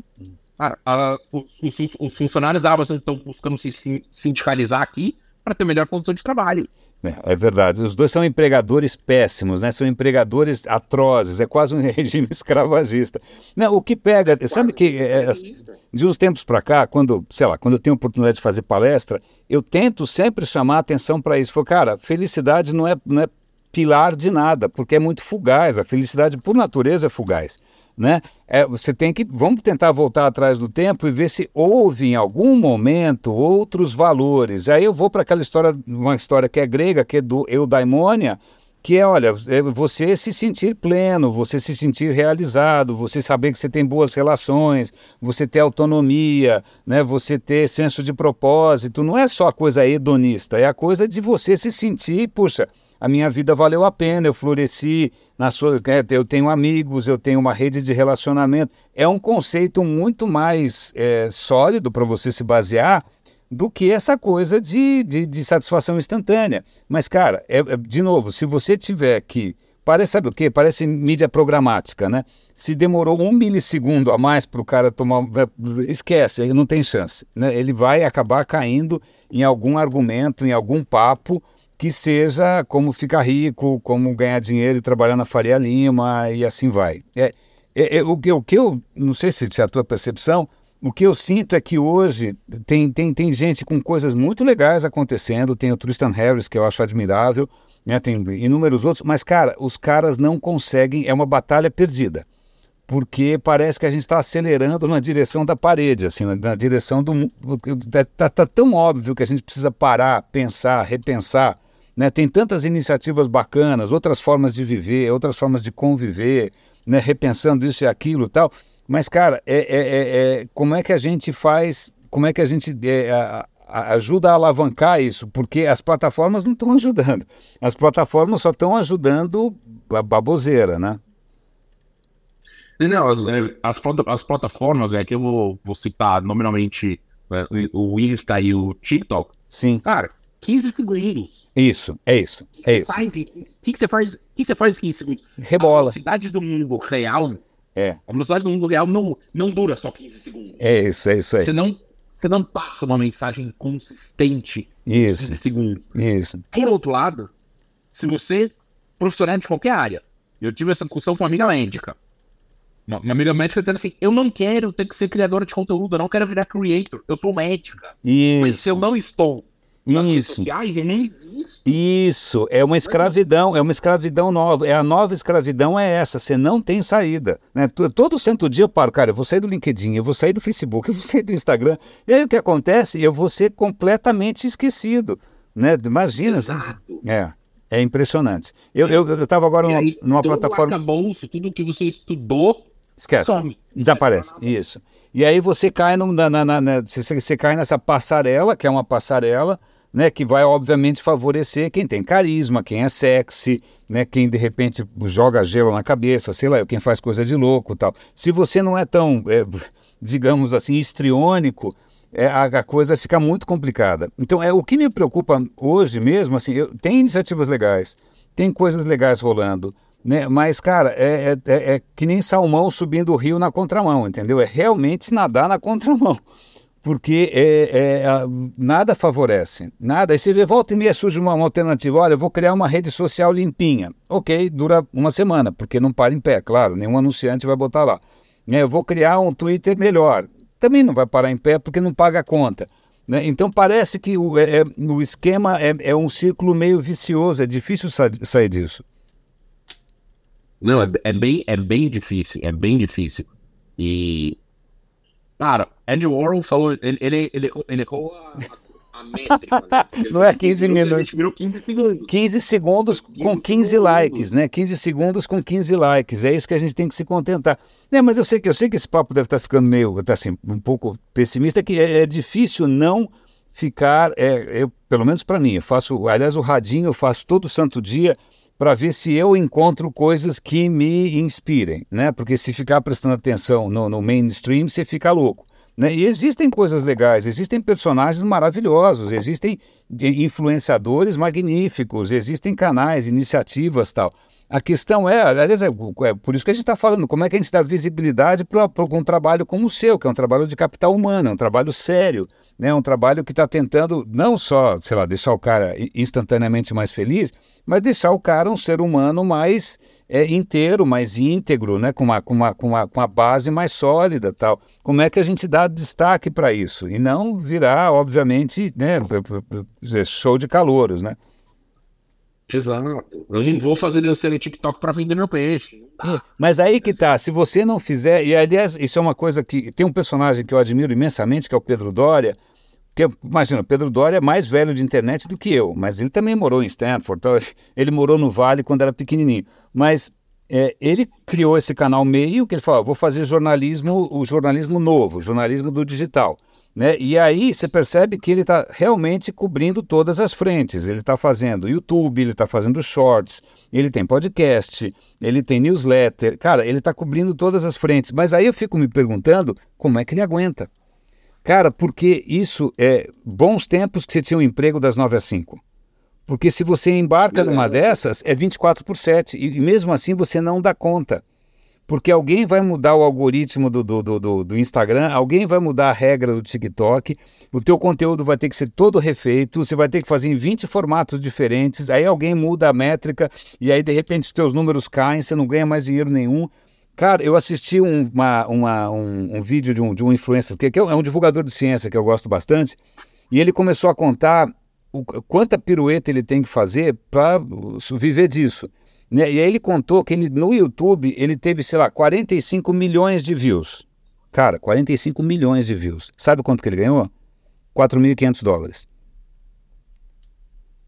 cara, a, os, os, funcionários da Amazon estão buscando se sindicalizar aqui para ter melhor condição de trabalho. É, é verdade. Os dois são empregadores péssimos, né? São empregadores atrozes. É quase um regime escravagista. Não, o que pega, sabe que é, é de uns tempos para cá, quando, sei lá, quando eu tenho oportunidade de fazer palestra, eu tento sempre chamar a atenção para isso. Falei, cara, felicidade não é, não é pilar de nada, porque é muito fugaz. A felicidade, por natureza, é fugaz né? É, você tem que vamos tentar voltar atrás do tempo e ver se houve em algum momento outros valores. Aí eu vou para aquela história, uma história que é grega, que é do eudaimonia, que é, olha, é você se sentir pleno, você se sentir realizado, você saber que você tem boas relações, você ter autonomia, né, você ter senso de propósito, não é só a coisa hedonista, é a coisa de você se sentir, puxa, a minha vida valeu a pena, eu floresci, na sua, é, eu tenho amigos, eu tenho uma rede de relacionamento. É um conceito muito mais é, sólido para você se basear do que essa coisa de, de, de satisfação instantânea. Mas, cara, é, é, de novo, se você tiver que. Parece, sabe o quê? Parece mídia programática, né? Se demorou um milissegundo a mais para o cara tomar. É, esquece, ele não tem chance. Né? Ele vai acabar caindo em algum argumento, em algum papo que seja como ficar rico, como ganhar dinheiro e trabalhar na Faria Lima e assim vai. É, é, é o, que, o que eu, não sei se é a tua percepção, o que eu sinto é que hoje tem, tem, tem gente com coisas muito legais acontecendo, tem o Tristan Harris, que eu acho admirável, né, tem inúmeros outros, mas, cara, os caras não conseguem, é uma batalha perdida porque parece que a gente está acelerando na direção da parede, assim, na, na direção do. Está tá, tá tão óbvio que a gente precisa parar, pensar, repensar né? Tem tantas iniciativas bacanas, outras formas de viver, outras formas de conviver, né? repensando isso e aquilo e tal. Mas, cara, é, é, é, é como é que a gente faz, como é que a gente é, a, a, ajuda a alavancar isso? Porque as plataformas não estão ajudando. As plataformas só estão ajudando a baboseira, né? Não, as, é, as, as plataformas, é que eu vou, vou citar nominalmente o Insta e o TikTok. Sim. Cara, 15 segundos. Isso, é isso. É isso. O que, que você faz? O que você faz em 15 segundos? Rebola. A velocidade do mundo real. É. A velocidade do mundo real não, não dura só 15 segundos. É isso, é isso aí. Você não, você não passa uma mensagem consistente em isso, 15 segundos. Isso. Por outro lado, se você, profissional de qualquer área, eu tive essa discussão com uma amiga médica. Uma, uma amiga médica dizendo assim: eu não quero ter que ser criadora de conteúdo, eu não quero virar creator, eu sou médica. Isso. Mas se eu não estou isso. Isso, é uma escravidão, é uma escravidão nova. É a nova escravidão é essa, você não tem saída. Né? Todo santo dia eu paro, cara, eu vou sair do LinkedIn, eu vou sair do Facebook, eu vou sair do Instagram. E aí o que acontece? Eu vou ser completamente esquecido. Né? Imagina. Exato. É. É impressionante. Eu estava agora numa, aí, numa plataforma. Bolso, tudo que você estudou. Esquece. Some. Desaparece. Isso. E aí você cai, no, na, na, na, você, você cai nessa passarela, que é uma passarela, né, que vai obviamente favorecer quem tem carisma, quem é sexy, né, quem de repente joga gelo na cabeça, sei lá, quem faz coisa de louco, tal. Se você não é tão, é, digamos assim, histriônico, é, a, a, coisa fica muito complicada. Então, é o que me preocupa hoje mesmo, assim, eu, tem iniciativas legais, tem coisas legais rolando, né? Mas, cara, é, é, é, é que nem salmão subindo o rio na contramão, entendeu? É realmente nadar na contramão porque é, é, nada favorece, nada. Aí você vê, volta e meia surge uma, uma, alternativa, olha, eu vou criar uma rede social limpinha. Ok, dura uma semana, porque não para em pé, claro, nenhum anunciante vai botar lá. É, eu vou criar um Twitter melhor, também não vai parar em pé porque não paga a conta. Né? Então parece que o, é, é o esquema é, é, um círculo meio vicioso, é difícil sa sair disso. Não, é, é, bem, é bem difícil, é bem difícil. E Cara, Andy Warhol falou, ele, ele, ele, ele errou a, a métrica. Né? Não é 15 minutos. virou 15 segundos. 15 segundos 15 com 15 segundos. likes, né? 15 segundos com 15 likes. É isso que a gente tem que se contentar. É, mas eu sei que eu sei que esse papo deve estar ficando meio, assim, um pouco pessimista, que é, é difícil não ficar, é, eu, pelo menos para mim, eu faço, aliás, o radinho eu faço todo santo dia para ver se eu encontro coisas que me inspirem, né? Porque se ficar prestando atenção no, no mainstream, você fica louco. Né? E existem coisas legais, existem personagens maravilhosos, existem influenciadores magníficos, existem canais, iniciativas tal. A questão é, aliás, é, é por isso que a gente está falando, como é que a gente dá visibilidade para um trabalho como o seu, que é um trabalho de capital humano, é um trabalho sério, né? um trabalho que está tentando não só, sei lá, deixar o cara instantaneamente mais feliz, mas deixar o cara um ser humano mais é, inteiro, mais íntegro, né? com, uma, com, uma, com, uma, com uma base mais sólida tal. Como é que a gente dá destaque para isso? E não virar, obviamente, né, show de calouros, né? Exato. Eu não vou fazer dancinha TikTok para vender meu peixe. É, mas aí que tá, se você não fizer, e aliás, isso é uma coisa que tem um personagem que eu admiro imensamente, que é o Pedro Doria, que imagina, o Pedro Doria é mais velho de internet do que eu, mas ele também morou em Stanford, então, ele morou no Vale quando era pequenininho. Mas é, ele criou esse canal meio que ele falou, vou fazer jornalismo, o jornalismo novo, jornalismo do digital. Né? E aí você percebe que ele está realmente cobrindo todas as frentes. Ele está fazendo YouTube, ele está fazendo shorts, ele tem podcast, ele tem newsletter. Cara, ele está cobrindo todas as frentes. Mas aí eu fico me perguntando como é que ele aguenta. Cara, porque isso é bons tempos que você tinha um emprego das 9 às 5. Porque se você embarca numa dessas, é 24 por 7. E mesmo assim você não dá conta porque alguém vai mudar o algoritmo do, do, do, do, Instagram, alguém vai mudar a regra do TikTok, o teu conteúdo vai ter que ser todo refeito, você vai ter que fazer em 20 formatos diferentes, aí alguém muda a métrica e aí de repente os teus números caem, você não ganha mais dinheiro nenhum. Cara, eu assisti um, uma, uma, um, um, vídeo de um, de um influencer, que, que é um divulgador de ciência que eu gosto bastante, e ele começou a contar o, quanta pirueta ele tem que fazer para viver disso. Né? E aí ele contou que ele, no YouTube ele teve, sei lá, 45 milhões de views. Cara, 45 milhões de views. Sabe quanto que ele ganhou? 4.500 dólares.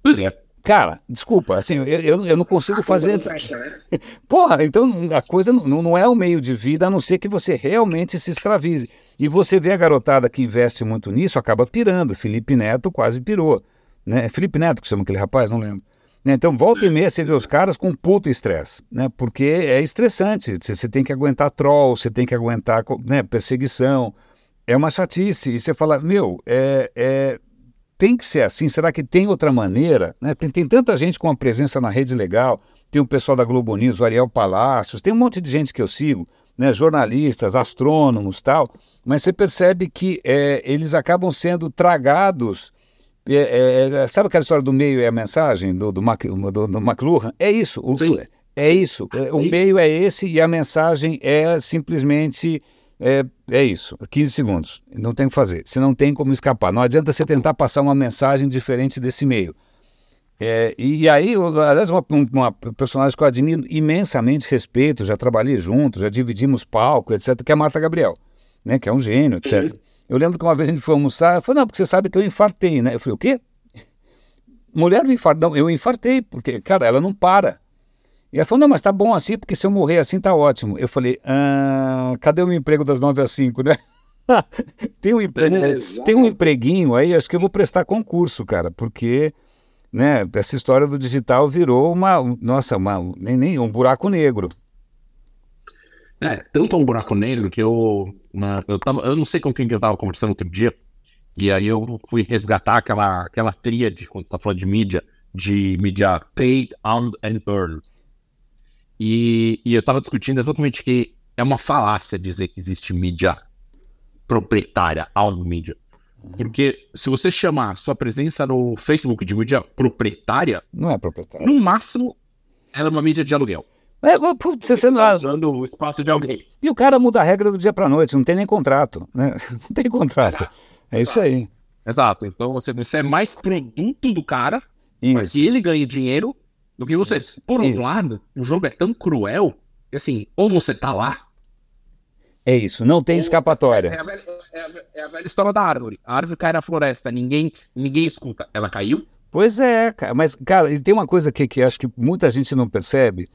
É. Cara, desculpa, assim, eu, eu, eu não consigo fazer. Né? Porra, então a coisa não, não é o meio de vida, a não ser que você realmente se escravize. E você vê a garotada que investe muito nisso, acaba pirando. Felipe Neto quase pirou. Né? É Felipe Neto que chama aquele rapaz, não lembro. Né? Então, volta e meia você vê os caras com puto estresse, né? porque é estressante. Você tem que aguentar troll, você tem que aguentar né, perseguição. É uma chatice. E você fala, meu, é, é, tem que ser assim. Será que tem outra maneira? Né? Tem, tem tanta gente com uma presença na rede legal. Tem o pessoal da Globo News, o Ariel Palácios, tem um monte de gente que eu sigo, né, jornalistas, astrônomos tal, mas você percebe que é, eles acabam sendo tragados é, é, é, sabe aquela história do meio e a mensagem do, do, Mac, do, do McLuhan? É isso. O, é isso. É, o meio é esse e a mensagem é simplesmente. É, é isso, 15 segundos. Não tem o que fazer. Você não tem como escapar. Não adianta você tentar passar uma mensagem diferente desse meio. É, e aí, aliás, uma, uma personagem que eu admiro imensamente respeito, já trabalhei juntos, já dividimos palco, etc., que é a Marta Gabriel, né, que é um gênio, etc. Eu lembro que uma vez a gente foi almoçar, ela falou, não, porque você sabe que eu infartei, né? Eu falei, o quê? Mulher não infarta. Não, eu infartei, porque, cara, ela não para. E ela falou, não, mas tá bom assim, porque se eu morrer assim tá ótimo. Eu falei, ah, cadê o meu emprego das nove às cinco, né? tem, um empre... é, tem um empreguinho aí, acho que eu vou prestar concurso, cara, porque né, essa história do digital virou uma, nossa, uma, nem, nem um buraco negro. É, tanto um buraco negro que eu, uma, eu, tava, eu não sei com quem que eu tava conversando outro dia, e aí eu fui resgatar aquela, aquela tríade, quando tá falando de mídia, de mídia paid, owned and earned. E, e eu tava discutindo exatamente que é uma falácia dizer que existe mídia proprietária, owned media. Porque se você chamar sua presença no Facebook de mídia proprietária, não é proprietária. No máximo, ela é uma mídia de aluguel. É, putz, você, você. Tá usando o espaço de alguém. E o cara muda a regra do dia para noite, não tem nem contrato, né? Não tem contrato. É isso aí. Exato. Então você, você é mais produto do cara, para que ele ganhe dinheiro, do que você. Por outro lado, o jogo é tão cruel que assim, ou você tá lá. É isso, não tem escapatória. É a, velha, é, a, é a, velha, história da árvore. A árvore cai na floresta, ninguém, ninguém escuta. Ela caiu? Pois é, cara. Mas, cara, tem uma coisa que, que acho que muita gente não percebe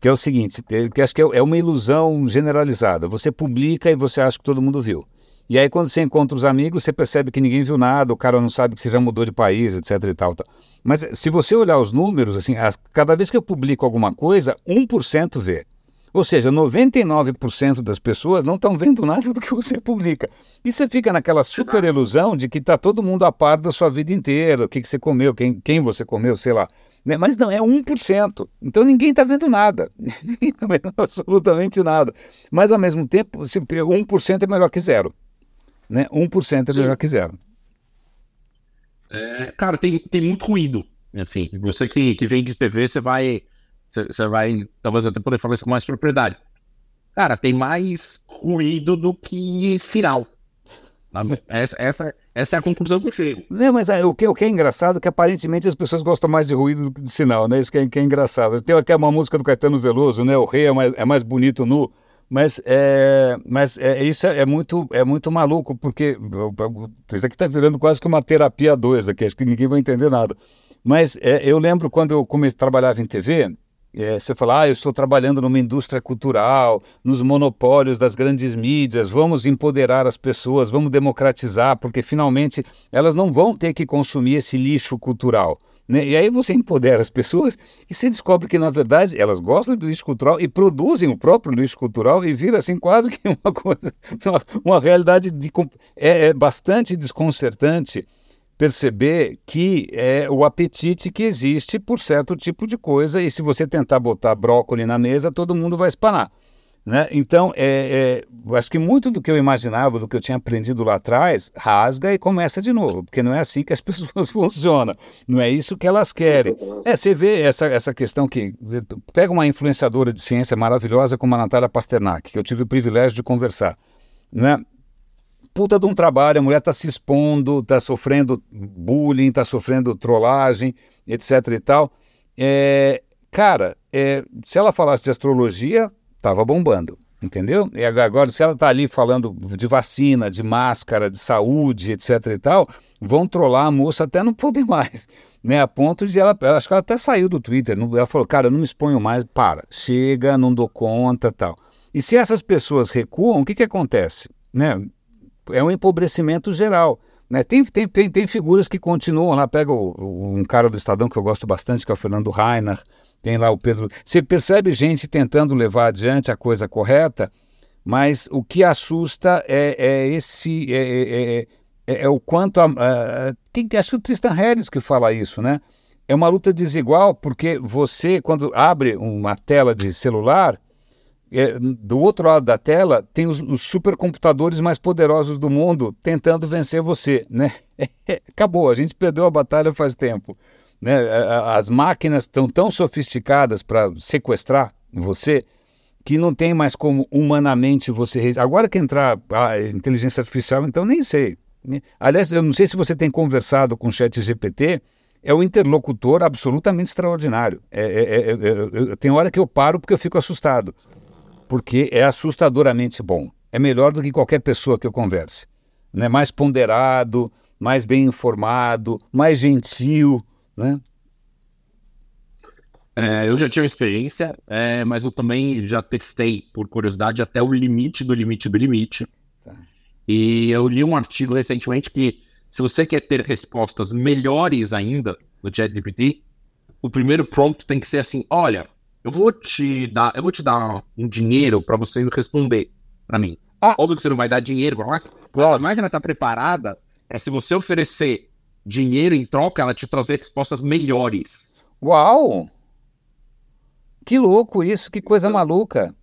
que é o seguinte, que acho que é, é uma ilusão generalizada. Você publica e você acha que todo mundo viu. E aí quando você encontra os amigos, você percebe que ninguém viu nada, o cara não sabe que você já mudou de país, etc e tal. tal. Mas se você olhar os números, assim, as, cada vez que eu publico alguma coisa, 1% vê. Ou seja, 99% das pessoas não estão vendo nada do que você publica. E você fica naquela super ilusão de que está todo mundo a par da sua vida inteira, o que, que você comeu, quem, quem você comeu, sei lá. Né? Mas não, é 1%. Então ninguém está vendo nada. Ninguém está vendo absolutamente nada. Mas ao mesmo tempo, 1% é melhor que zero. Né? 1% é Sim. melhor que zero. É, cara, tem, tem muito ruído. Assim, você que, que vem de TV, você vai. Você vai, talvez até poder falar isso com mais propriedade. Cara, tem mais ruído do que sinal. Essa, essa, essa é a conclusão que eu chego. Não, mas é, o, que, o que é engraçado é que aparentemente as pessoas gostam mais de ruído do que de sinal, né? Isso que é, que é engraçado. Tem aqui uma música do Caetano Veloso, né? O rei é mais, é mais bonito nu. Mas, é, mas é, isso é, é, muito, é muito maluco, porque isso aqui está virando quase que uma terapia dois aqui, acho que ninguém vai entender nada. Mas é, eu lembro quando eu comecei, trabalhava em TV, é, você fala, ah, eu estou trabalhando numa indústria cultural, nos monopólios das grandes mídias, vamos empoderar as pessoas, vamos democratizar, porque finalmente elas não vão ter que consumir esse lixo cultural. Né? E aí você empodera as pessoas e você descobre que, na verdade, elas gostam do lixo cultural e produzem o próprio lixo cultural e vira assim quase que uma coisa, uma, uma realidade de, é, é bastante desconcertante perceber que é o apetite que existe por certo tipo de coisa e se você tentar botar brócolis na mesa, todo mundo vai espanar. Né? Então, é, é, acho que muito do que eu imaginava, do que eu tinha aprendido lá atrás, rasga e começa de novo, porque não é assim que as pessoas funcionam, não é isso que elas querem. É, você vê essa, essa questão que. Pega uma influenciadora de ciência maravilhosa como a Natália Pasternak, que eu tive o privilégio de conversar. Né? Puta de um trabalho, a mulher está se expondo, está sofrendo bullying, está sofrendo trollagem, etc e tal. É, cara, é, se ela falasse de astrologia, tava bombando, entendeu? E agora, se ela está ali falando de vacina, de máscara, de saúde, etc e tal, vão trollar a moça até não poder mais, né? A ponto de ela, acho que ela até saiu do Twitter, ela falou, cara, eu não me exponho mais, para, chega, não dou conta, tal. E se essas pessoas recuam, o que que acontece? Né? É um empobrecimento geral. Né? Tem, tem, tem, tem figuras que continuam lá, pega o, o, um cara do Estadão que eu gosto bastante, que é o Fernando Rainer, tem lá o Pedro. Você percebe gente tentando levar adiante a coisa correta, mas o que assusta é, é esse. É, é, é, é o quanto. A, a, quem, acho que o Tristan Harris que fala isso, né? É uma luta desigual, porque você, quando abre uma tela de celular, é, do outro lado da tela tem os, os, supercomputadores mais poderosos do mundo tentando vencer você, né? Acabou, a gente perdeu a batalha faz tempo. Né? As máquinas estão tão sofisticadas para sequestrar você que não tem mais como humanamente você. Agora que entrar a inteligência artificial, então nem sei. Né? Aliás, eu não sei se você tem conversado com o Chat GPT, é um interlocutor absolutamente extraordinário. É, é, é, é tem hora que eu paro porque eu fico assustado porque é assustadoramente bom. É melhor do que qualquer pessoa que eu converse. Né? Mais ponderado, mais bem informado, mais gentil, né? É, eu já tive experiência, é, mas eu também já testei, por curiosidade, até o limite do limite do limite. Tá. E eu li um artigo recentemente que se você quer ter respostas melhores ainda no ChatGPT, o primeiro prompt tem que ser assim: olha, eu vou te dar, eu vou te dar um dinheiro para você responder para mim. Ah. Óbvio que você não vai dar dinheiro, claro. a máquina está preparada é se você oferecer dinheiro em troca, ela te trazer respostas melhores. Uau! Que louco isso, que coisa maluca.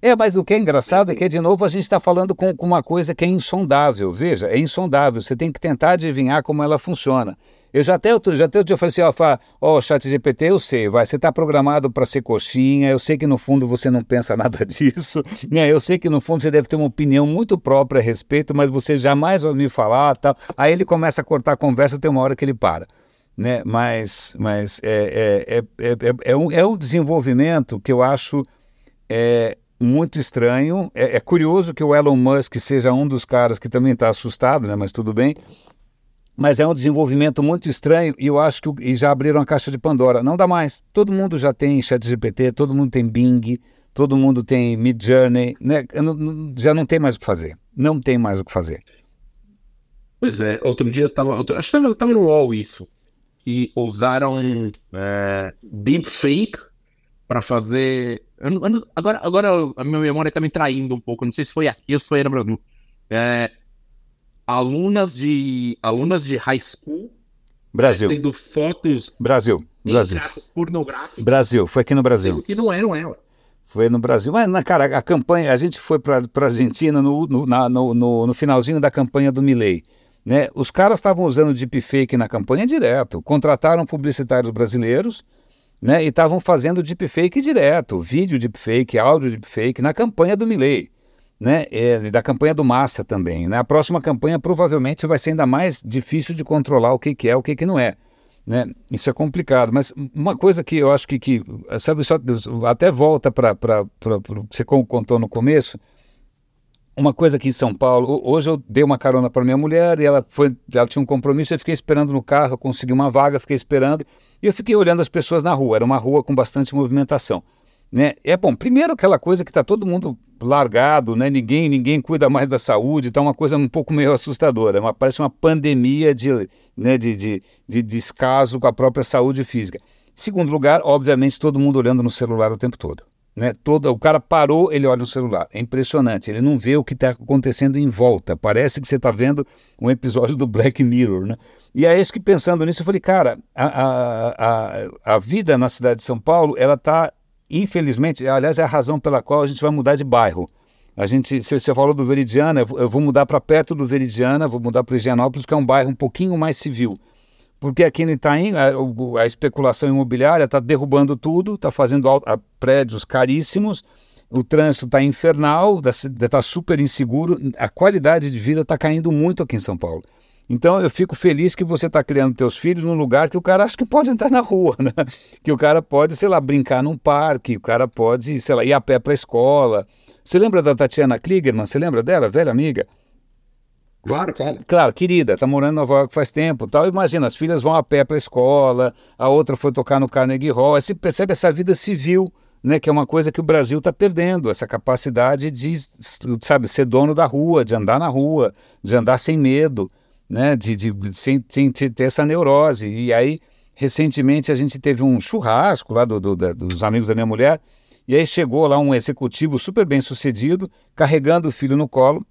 É, mas o que é engraçado é que, de novo, a gente está falando com, com, uma coisa que é insondável. Veja, é insondável. Você tem que tentar adivinhar como ela funciona. Eu já até outro, já até outro dia falei assim, ó, ó, chat GPT, eu sei, vai, você está programado para ser coxinha, eu sei que no fundo você não pensa nada disso, né? Eu sei que no fundo você deve ter uma opinião muito própria a respeito, mas você jamais vai me falar, tal. Aí ele começa a cortar a conversa, tem uma hora que ele para. Né? Mas, mas é, é, é, é, é um, é um desenvolvimento que eu acho é, muito estranho. É, é, curioso que o Elon Musk seja um dos caras que também está assustado, né? mas tudo bem. Mas é um desenvolvimento muito estranho e eu acho que já abriram a caixa de Pandora. Não dá mais. Todo mundo já tem ChatGPT, todo mundo tem Bing, todo mundo tem Midjourney, né? Já não tem mais o que fazer. Não tem mais o que fazer. Pois é, outro dia eu tava, outro, acho que estava no UOL isso, que usaram é, deepfake para fazer. Eu eu agora, agora a minha memória está me traindo um pouco. Não sei se foi aqui ou se foi no Brasil. É, alunas de alunas de high school Brasil. tendo fotos Brasil Brasil. pornográficas Brasil foi aqui no Brasil. Que não eram elas. Foi no Brasil. Mas na cara a campanha a gente foi para a Argentina no no, na, no, no, no finalzinho da campanha do Milley né? Os caras estavam usando deepfake na campanha direto contrataram publicitários brasileiros né? E estavam fazendo deepfake direto vídeo deepfake áudio deepfake na campanha do Milley né, é, da campanha do Massa também. Né? A próxima campanha provavelmente vai ser ainda mais difícil de controlar o que, que é o que, que não é. Né? Isso é complicado, mas uma coisa que eu acho que, que sabe, só, até volta para o que você contou no começo, uma coisa aqui em São Paulo, hoje eu dei uma carona para minha mulher e ela foi, ela tinha um compromisso, eu fiquei esperando no carro, eu consegui uma vaga, fiquei esperando e eu fiquei olhando as pessoas na rua, era uma rua com bastante movimentação. Né? É bom, primeiro aquela coisa que está todo mundo largado, né? ninguém ninguém cuida mais da saúde, está uma coisa um pouco meio assustadora, uma, parece uma pandemia de, né, de, de, de descaso com a própria saúde física. Segundo lugar, obviamente, todo mundo olhando no celular o tempo todo. Né? Todo, o cara parou, ele olha no celular. É impressionante, ele não vê o que está acontecendo em volta. Parece que você está vendo um episódio do Black Mirror. Né? E é isso que pensando nisso, eu falei, cara, a, a, a, a vida na cidade de São Paulo, ela está infelizmente, aliás, é a razão pela qual a gente vai mudar de bairro. A gente, você falou do Veridiana, eu vou mudar para perto do Veridiana, vou mudar para Higienópolis, que é um bairro um pouquinho mais civil. Porque aqui no Itaim, a, a especulação imobiliária está derrubando tudo, está fazendo prédios caríssimos, o trânsito está infernal, está super inseguro, a qualidade de vida está caindo muito aqui em São Paulo. Então eu fico feliz que você está criando teus filhos num lugar que o cara acha que pode entrar na rua, né? Que o cara pode, sei lá, brincar num parque, o cara pode, sei lá, ir a pé para a escola. Você lembra da Tatiana Kligerman? Você lembra dela, velha amiga? Claro, claro. Claro, querida, tá morando em Nova York faz tempo tal. Imagina, as filhas vão a pé para a escola, a outra foi tocar no Carnegie Hall. Aí você percebe essa vida civil, né? Que é uma coisa que o Brasil está perdendo, essa capacidade de, sabe, ser dono da rua, de andar na rua, de andar sem medo né, de, de, sem, sem ter essa neurose. E aí, recentemente, a gente teve um churrasco lá do, do, da, dos amigos da minha mulher, e aí chegou lá um executivo super bem sucedido, carregando o filho no colo,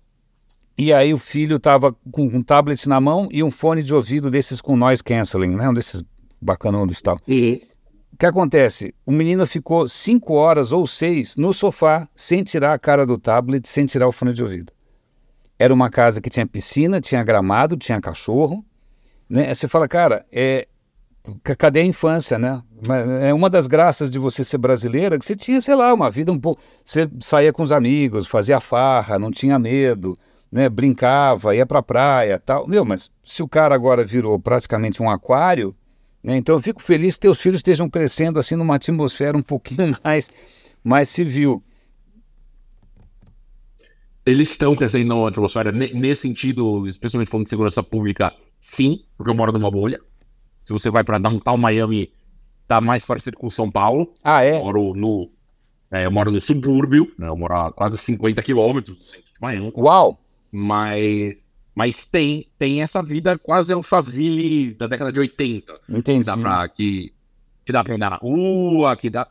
e aí o filho estava com um tablet na mão e um fone de ouvido desses com noise cancelling, né, um desses bacanudos e tal. Uhum. O que acontece? O menino ficou cinco horas ou seis no sofá, sem tirar a cara do tablet, sem tirar o fone de ouvido. Era uma casa que tinha piscina, tinha gramado, tinha cachorro. Né? Você fala, cara, é, cadê a infância, né? É uma das graças de você ser brasileira que você tinha, sei lá, uma vida um pouco. Você saía com os amigos, fazia farra, não tinha medo, né? Brincava, ia pra praia tal. Meu, mas se o cara agora virou praticamente um aquário, né? Então eu fico feliz que teus filhos estejam crescendo assim numa atmosfera um pouquinho mais, mais civil eles estão crescendo na atmosfera nesse sentido, especialmente falando de segurança pública, sim, porque eu moro numa bolha. Se você vai para downtown Miami, tá mais parecido com São Paulo. Ah, é? Eu moro no, é, eu moro no subúrbio, né? eu moro a quase 50 quilômetros do centro de Miami. Uau! Mas, mas tem, tem essa vida quase Alphaville da década de 80. Entendi. Que dá pra, que, que dá pra andar na rua, que dá.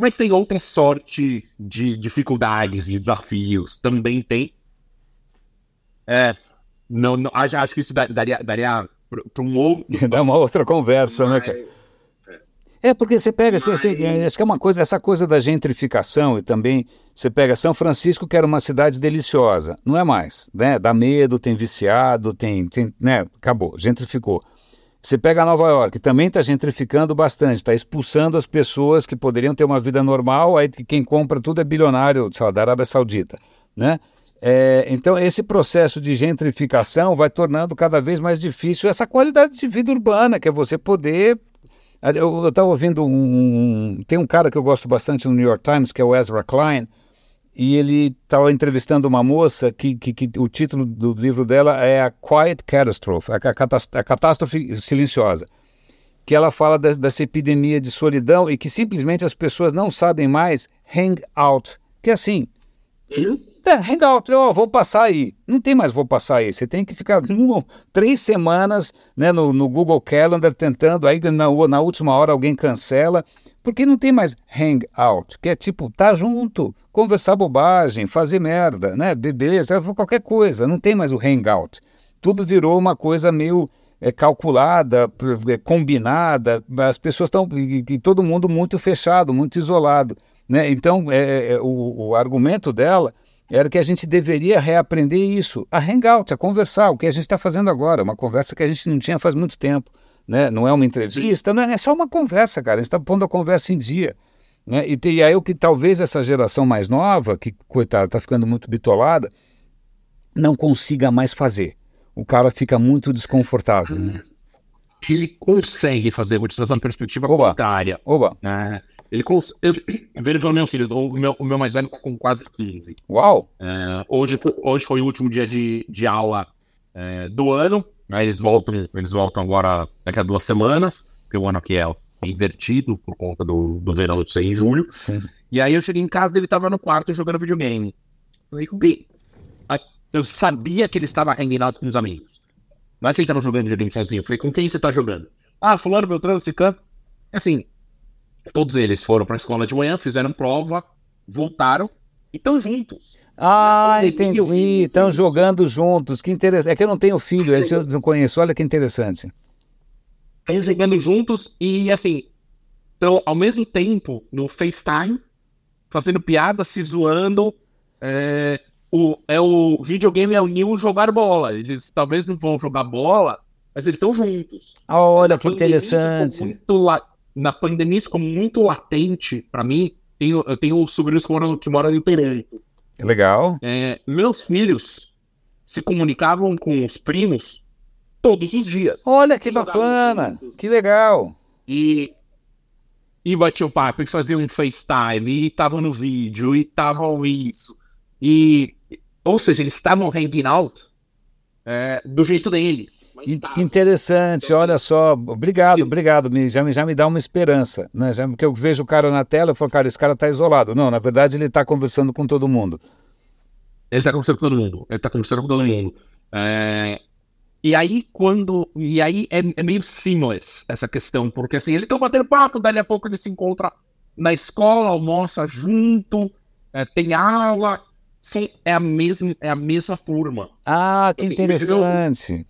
Mas tem outra sorte de dificuldades, de desafios. Também tem. É. Não, não, acho, acho que isso daria, daria para um outro. Dá uma outra conversa, né, cara? É, porque você pega, Mas... você, acho que é uma coisa, essa coisa da gentrificação e também você pega São Francisco, que era uma cidade deliciosa, não é mais, né? Dá medo, tem viciado, tem, tem né? Acabou, gentrificou. Você pega Nova York, também está gentrificando bastante, está expulsando as pessoas que poderiam ter uma vida normal, aí quem compra tudo é bilionário, sei lá, da Arábia Saudita, né? É, então, esse processo de gentrificação vai tornando cada vez mais difícil essa qualidade de vida urbana, que é você poder. Eu estava ouvindo um. Tem um cara que eu gosto bastante no New York Times, que é o Ezra Klein, e ele estava entrevistando uma moça que, que, que, o título do livro dela é A Quiet Catastrophe a, a catástrofe silenciosa. Que ela fala das, dessa epidemia de solidão e que simplesmente as pessoas não sabem mais hang out. Que é assim. É, hangout, eu vou passar aí. Não tem mais vou passar aí. Você tem que ficar uma, três semanas né, no, no, Google Calendar tentando, aí na, na última hora alguém cancela, porque não tem mais hangout, que é tipo, tá junto, conversar bobagem, fazer merda, né? Beber, qualquer coisa. Não tem mais o hangout. Tudo virou uma coisa meio é, calculada, é, combinada, as pessoas estão. E, e, todo mundo muito fechado, muito isolado. Né? Então, é, é o, o argumento dela era que a gente deveria reaprender isso, a hangout, a conversar, o que a gente está fazendo agora, uma conversa que a gente não tinha faz muito tempo. Né? Não é uma entrevista, não é, é só uma conversa, cara. A gente está pondo a conversa em dia. Né? E, e aí o que talvez essa geração mais nova, que, coitada, está ficando muito bitolada, não consiga mais fazer. O cara fica muito desconfortável. Né? Ele consegue fazer, vou te trazer uma perspectiva Oba. contrária. Oba. Né? Ele cons... eu... Veja pelo meu filho, o meu, o meu mais velho tá com quase 15. Uau! É, hoje, foi, hoje foi o último dia de, de aula é, do ano. Eles, voltam, eles voltam agora daqui a duas semanas, porque o ano aqui é invertido por conta do, do verão de ser em julho. Sim. E aí eu cheguei em casa e ele tava no quarto jogando videogame. Falei, eu sabia que ele estava hanging out com os amigos. Não é que ele estava jogando videogame sozinho. Eu falei, com quem você tá jogando? Ah, fulano, Beltrano, Cicano. Assim, Todos eles foram para a escola de manhã, fizeram prova, voltaram e estão juntos. Ah, entendi. Estão jogando juntos. Que interessante. É que eu não tenho filho, esse eu não conheço. Olha que interessante. Estão jogando juntos e, assim, estão ao mesmo tempo no FaceTime, fazendo piada, se zoando. É, o, é o videogame é o New jogar bola. Eles talvez não vão jogar bola, mas eles estão juntos. Olha que interessante. Muito, na pandemia isso ficou muito latente para mim. Tenho, eu tenho sobrinhos que moram, que moram em Toronto. Legal. É, meus filhos se comunicavam com os primos todos os dias. Olha que bacana, que legal. E, e batiam papo, e faziam um FaceTime, e estavam no vídeo, e estavam isso. E, ou seja, eles estavam hanging out é, do jeito deles. Que interessante, olha só. Obrigado, obrigado. Já, já me dá uma esperança. Né? Já, porque eu vejo o cara na tela e falo, cara, esse cara está isolado. Não, na verdade ele está conversando com todo mundo. Ele está conversando com todo mundo. Ele está conversando com todo mundo. É... E aí, quando. E aí é, é, meio seamless essa questão, porque assim, eles estão batendo papo, dali a pouco ele se encontra na escola, almoça junto, é, tem aula. Sim, é a mesma, é a mesma turma. Ah, que assim, interessante.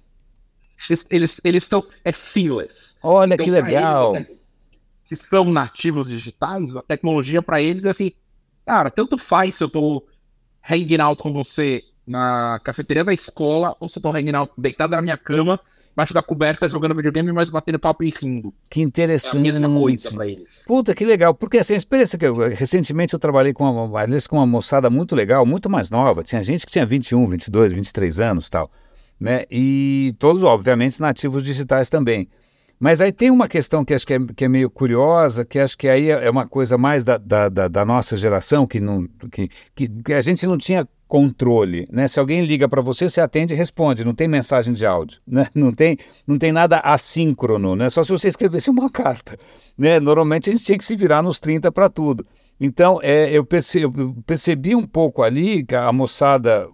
Eles, eles, eles estão. É seamless. Olha então, que legal. Eles, que são nativos digitais, a tecnologia para eles é assim. Cara, tanto faz se eu tô hanging out com você na cafeteria da escola ou se eu tô hanging out deitado na minha cama, embaixo da coberta, jogando videogame, mas batendo papo e rindo. Que interessante. É a mesma coisa pra eles. Puta, que legal. Porque assim, a experiência que eu, recentemente eu trabalhei com uma, com uma moçada muito legal, muito mais nova. Tinha gente que tinha 21, 22, 23 anos tal né? E todos, obviamente, nativos digitais também. Mas aí tem uma questão que acho que é, que é meio curiosa, que acho que aí é uma coisa mais da, da, da, da nossa geração, que, não, que, que, a gente não tinha controle, né? Se alguém liga para você, você atende e responde, não tem mensagem de áudio, né? Não tem, não tem nada assíncrono, né? Só se você escrevesse uma carta, né? Normalmente a gente tinha que se virar nos 30 para tudo. Então, é, eu, percebi, eu percebi um pouco ali que a moçada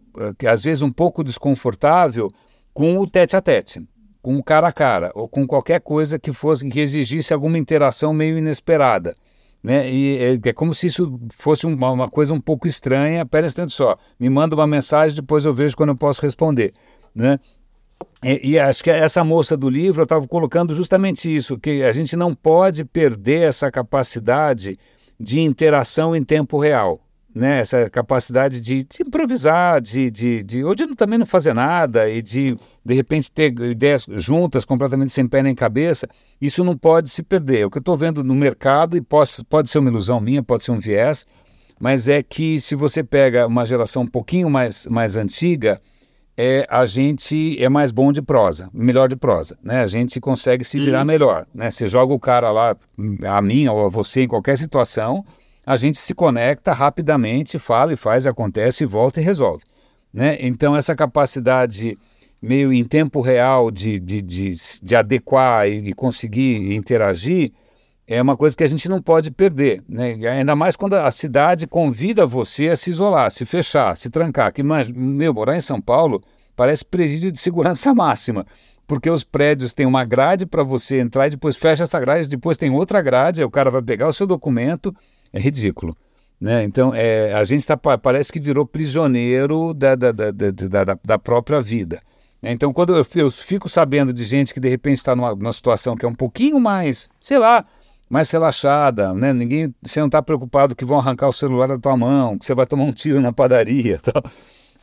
às vezes um pouco desconfortável com o tete a tete, com o cara a cara, ou com qualquer coisa que fosse que exigisse alguma interação meio inesperada. Né? E é, é como se isso fosse uma, uma coisa um pouco estranha. Pera instante só, me manda uma mensagem, depois eu vejo quando eu posso responder. Né? E, e, acho que essa moça do livro estava colocando justamente isso, que a gente não pode perder essa capacidade de interação em tempo real né, essa capacidade de, de improvisar, de, de, de, ou de também não fazer nada e de, de repente, ter ideias juntas, completamente sem pé nem cabeça, isso não pode se perder. O que eu estou vendo no mercado, e pode, pode ser uma ilusão minha, pode ser um viés, mas é que se você pega uma geração um pouquinho mais, mais antiga, é, a gente é mais bom de prosa, melhor de prosa, né? A gente consegue se virar uhum. melhor, né? Você joga o cara lá, a mim ou a você, em qualquer situação, a gente se conecta rapidamente, fala e faz, acontece, volta e resolve. Né? Então, essa capacidade meio em tempo real de, de, de, de adequar e, e, conseguir interagir é uma coisa que a gente não pode perder. Né? Ainda mais quando a cidade convida você a se isolar, se fechar, se trancar. Que, mas, meu, morar em São Paulo parece presídio de segurança máxima porque os prédios têm uma grade para você entrar e depois fecha essa grade, depois tem outra grade, aí o cara vai pegar o seu documento, é ridículo. Né? Então, é, a gente tá, parece que virou prisioneiro da, da, da, da, da própria vida. Né? Então, quando eu, eu, fico sabendo de gente que de repente está numa, numa, situação que é um pouquinho mais, sei lá, mais relaxada, né? Ninguém, você não está preocupado que vão arrancar o celular da tua mão, que você vai tomar um tiro na padaria, tal.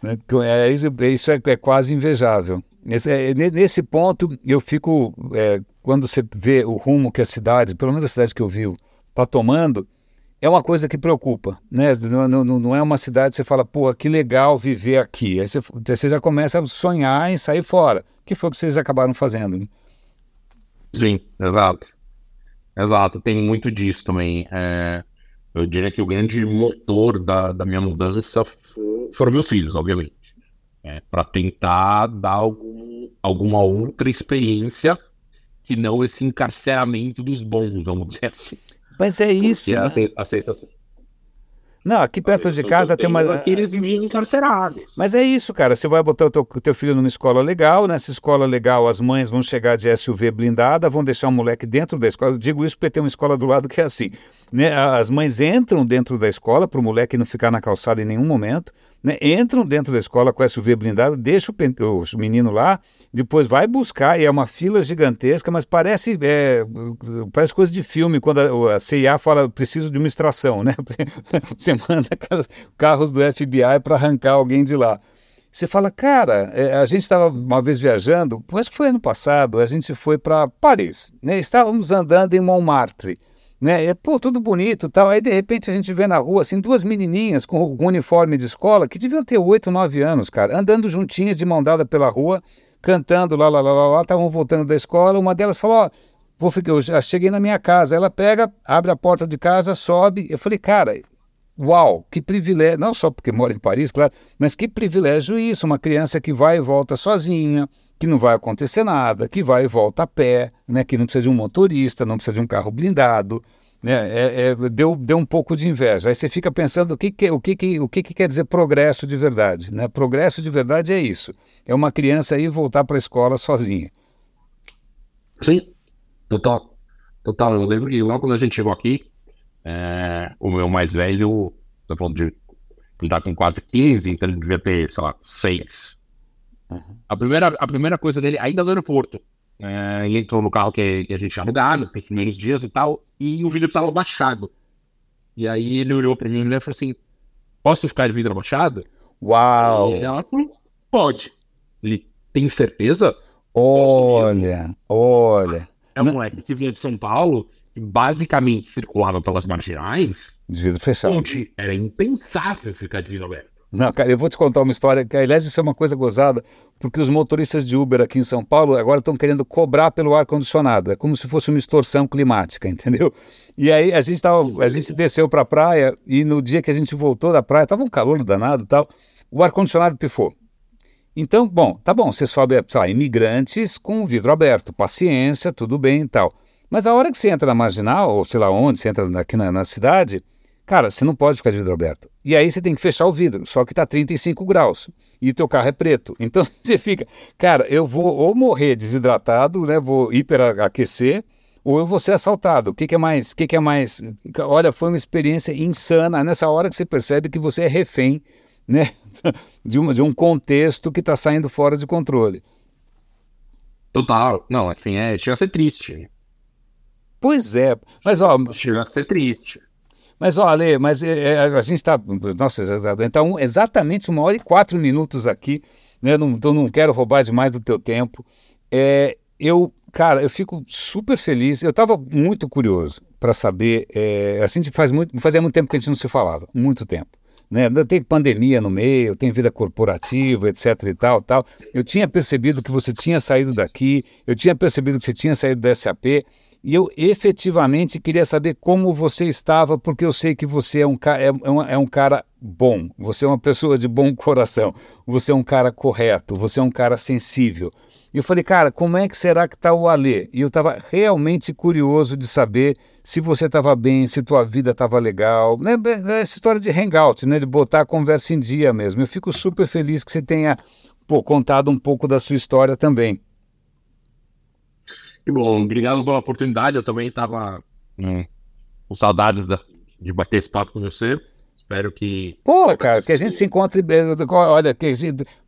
Né? É, isso, isso é, é, quase invejável. Nesse, é, nesse ponto, eu fico, é, quando você vê o rumo que a cidade, pelo menos a cidade que eu vi, está tomando, é uma coisa que preocupa, né? Não, não, não, é uma cidade que você fala, pô, que legal viver aqui. Aí você, você, já começa a sonhar em sair fora, que foi o que vocês acabaram fazendo. Né? Sim, exato. Exato, tem muito disso também. É, eu diria que o grande motor da, da minha mudança foram meus filhos, obviamente. É, para tentar dar algum, alguma outra experiência que não esse encarceramento dos bons, vamos dizer assim. Mas é isso. Né? A, a sensação. Não, aqui perto de casa tem uma. Aqui eles viviam encarcerados. Mas é isso, cara. Você vai botar o teu, teu, filho numa escola legal, nessa escola legal as mães vão chegar de SUV blindada, vão deixar o moleque dentro da escola. Eu digo isso porque tem uma escola do lado que é assim. Né? As mães entram dentro da escola para o moleque não ficar na calçada em nenhum momento né, entram dentro da escola com SUV blindado, deixa o, o, menino lá, depois vai buscar, e é uma fila gigantesca, mas parece, é, parece coisa de filme, quando a, a CIA fala, preciso de uma extração, né? Você manda carros do FBI para arrancar alguém de lá. Você fala, cara, é, a gente estava uma vez viajando, acho que foi ano passado, a gente foi para Paris, né? Estávamos andando em Montmartre, né? É, pô, tudo bonito tal. Aí, de repente, a gente vê na rua, assim, duas menininhas com, uniforme de escola que deviam ter oito, nove anos, cara, andando juntinhas de mão dada pela rua, cantando lá, lá, lá, lá, lá, estavam voltando da escola. Uma delas falou, ó, vou ficar, eu já cheguei na minha casa. Ela pega, abre a porta de casa, sobe. Eu falei, cara, uau, que privilégio, não só porque mora em Paris, claro, mas que privilégio isso, uma criança que vai e volta sozinha, que não vai acontecer nada, que vai e volta a pé, né, que não precisa de um motorista, não precisa de um carro blindado. Né, é, é, deu, deu um pouco de inveja. Aí você fica pensando o que, que, o que, que, o que, que quer dizer progresso de verdade. Né? Progresso de verdade é isso: é uma criança ir voltar para a escola sozinha. Sim, total. Total. Eu lembro que logo quando a gente chegou aqui, é, o meu mais velho, estou falando de. Ele está com quase 15, então ele devia ter, sei lá, 6. Uhum. A, primeira, a primeira coisa dele, ainda no aeroporto, é, ele entrou no carro que, que a gente tinha alugado, primeiros dias e tal, e o vidro estava baixado. E aí ele olhou para mim e falou assim: Posso ficar de vidro abaixado? Uau! E ela falou: Pode. Ele tem certeza? Olha, olha. É um moleque que vinha de São Paulo, que basicamente circulava pelas marginais. De vidro fechado. Onde era impensável ficar de vidro aberto. Não, cara, eu vou te contar uma história que, aliás, isso é uma coisa gozada, porque os motoristas de Uber aqui em São Paulo agora estão querendo cobrar pelo ar-condicionado. É como se fosse uma extorsão climática, entendeu? E aí a gente, tava, a gente desceu para a praia e no dia que a gente voltou da praia, estava um calor danado e tal, o ar-condicionado pifou. Então, bom, tá bom, você sobe, sei lá, imigrantes com o vidro aberto, paciência, tudo bem e tal. Mas a hora que você entra na marginal, ou sei lá onde, você entra aqui na, na cidade, Cara, você não pode ficar de vidro aberto. E aí você tem que fechar o vidro, só que tá 35 graus e teu carro é preto. Então você fica, cara, eu vou ou morrer desidratado, né? Vou hiperaquecer, ou eu vou ser assaltado. O que, que é mais? O que, que é mais? Olha, foi uma experiência insana. Nessa hora que você percebe que você é refém, né? De, uma, de um contexto que está saindo fora de controle. Total. Não, assim, é, chega a ser triste. Pois é, mas ó. Chega a ser triste. Mas olha, mas é, a gente está. Nossa, então exatamente uma hora e quatro minutos aqui, né? Não, então não quero roubar demais do teu tempo. É, eu, cara, eu fico super feliz. Eu estava muito curioso para saber. É, a gente faz muito, fazia muito tempo que a gente não se falava, muito tempo. Né? Tem pandemia no meio, tem vida corporativa, etc e tal, tal. Eu tinha percebido que você tinha saído daqui, eu tinha percebido que você tinha saído da SAP. E eu efetivamente queria saber como você estava, porque eu sei que você é um, é, é, um, é um cara bom, você é uma pessoa de bom coração, você é um cara correto, você é um cara sensível. E eu falei, cara, como é que será que está o Alê? E eu estava realmente curioso de saber se você estava bem, se tua vida estava legal. Né? É, essa história de hangout, né? de botar a conversa em dia mesmo. Eu fico super feliz que você tenha pô, contado um pouco da sua história também. Que bom, obrigado pela oportunidade. Eu também estava hum, com saudades da, de bater esse papo com você. Espero que. Pô, cara, que a gente se encontre. Eh, olha, que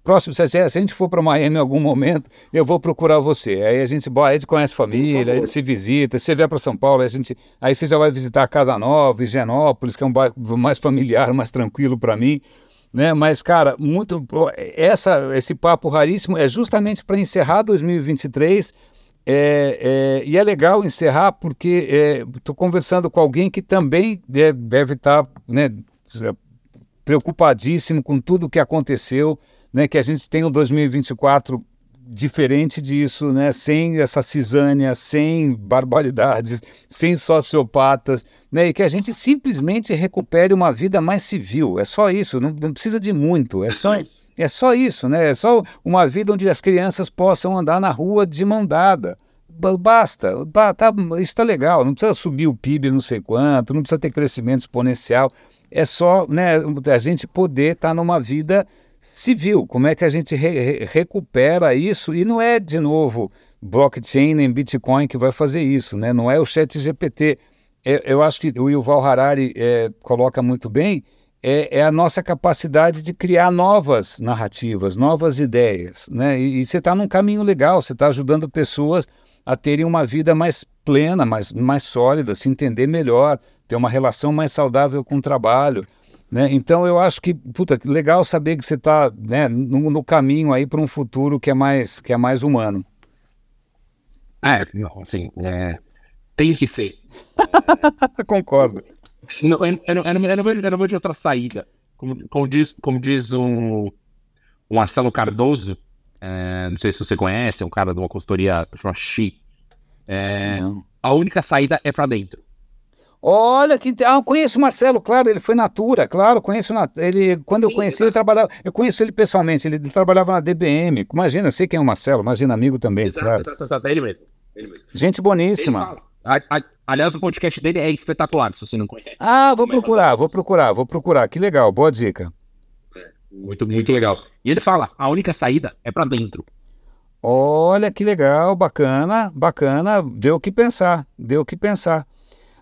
próximo, se, a gente for para Miami em algum momento, eu vou procurar você. Aí a gente, aí a gente conhece família, a gente se visita. Se você vier para São Paulo, a gente, aí você já vai visitar Casa Nova, Higienópolis, que é um bairro mais familiar, mais tranquilo para mim. Né? Mas, cara, muito. Essa, esse papo raríssimo é justamente para encerrar 2023 é, é, e é legal encerrar porque estou é, conversando com alguém que também deve estar tá, né, preocupadíssimo com tudo o que aconteceu, né, que a gente tem o 2024 diferente disso, né, sem essa cisânia, sem barbaridades, sem sociopatas, né, e que a gente simplesmente recupere uma vida mais civil. É só isso, não, não precisa de muito, é só. É só isso, né? É só uma vida onde as crianças possam andar na rua de mão dada. Basta, tá, isso está legal, não precisa subir o PIB não sei quanto, não precisa ter crescimento exponencial. É só né, a gente poder estar tá numa vida civil. Como é que a gente re recupera isso? E não é, de novo, blockchain nem Bitcoin que vai fazer isso, né? não é o chat GPT. É, eu acho que o Yuval Harari é, coloca muito bem é, é, a nossa capacidade de criar novas narrativas, novas ideias. Né? E, e você está num caminho legal, você está ajudando pessoas a terem uma vida mais plena, mais, mais sólida, se entender melhor, ter uma relação mais saudável com o trabalho. Né? Então eu acho que, puta, legal saber que você está né, no, no, caminho aí para um futuro que é mais, que é mais humano. É, assim, é, tem que ser. Concordo. Não, eu, eu, eu, não, eu, não, eu não vejo outra saída. Como, como diz, como diz um, um Marcelo Cardoso, é, não sei se você conhece, é um cara de uma consultoria que chama Xi. É, a única saída é para dentro. Olha que ah, eu conheço o Marcelo, claro, ele foi Natura, claro, conheço ele quando eu conheci ele trabalhava, eu conheço ele pessoalmente, ele, ele, trabalhava na DBM. Imagina, sei quem é o Marcelo, imagina amigo também, exato, claro. Exato, exato, é ele mesmo. Ele mesmo. Gente boníssima. A, a, aliás, o podcast dele é espetacular, se você não conhece. Ah, vou procurar, vou procurar, vou procurar. Que legal, boa dica. É, muito, muito legal. E ele fala: a única saída é para dentro. Olha que legal, bacana, bacana. Deu o que pensar, deu o que pensar.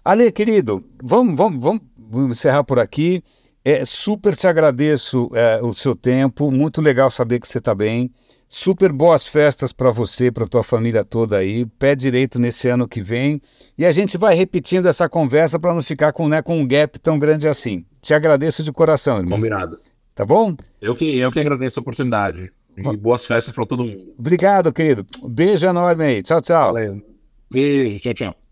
Ale, querido, vamos, vamos, vamos encerrar por aqui. É, super te agradeço é, o seu tempo, muito legal saber que você está bem. Super boas festas para você, para tua família toda aí. Pé direito nesse ano que vem. E a gente vai repetindo essa conversa para não ficar com, né, com um gap tão grande assim. Te agradeço de coração, irmão. Combinado. Tá bom? Eu que, eu que agradeço a oportunidade. E boas festas para todo mundo. Obrigado, querido. Beijo enorme aí. Tchau, tchau. Valeu. Beijo, tchau, tchau.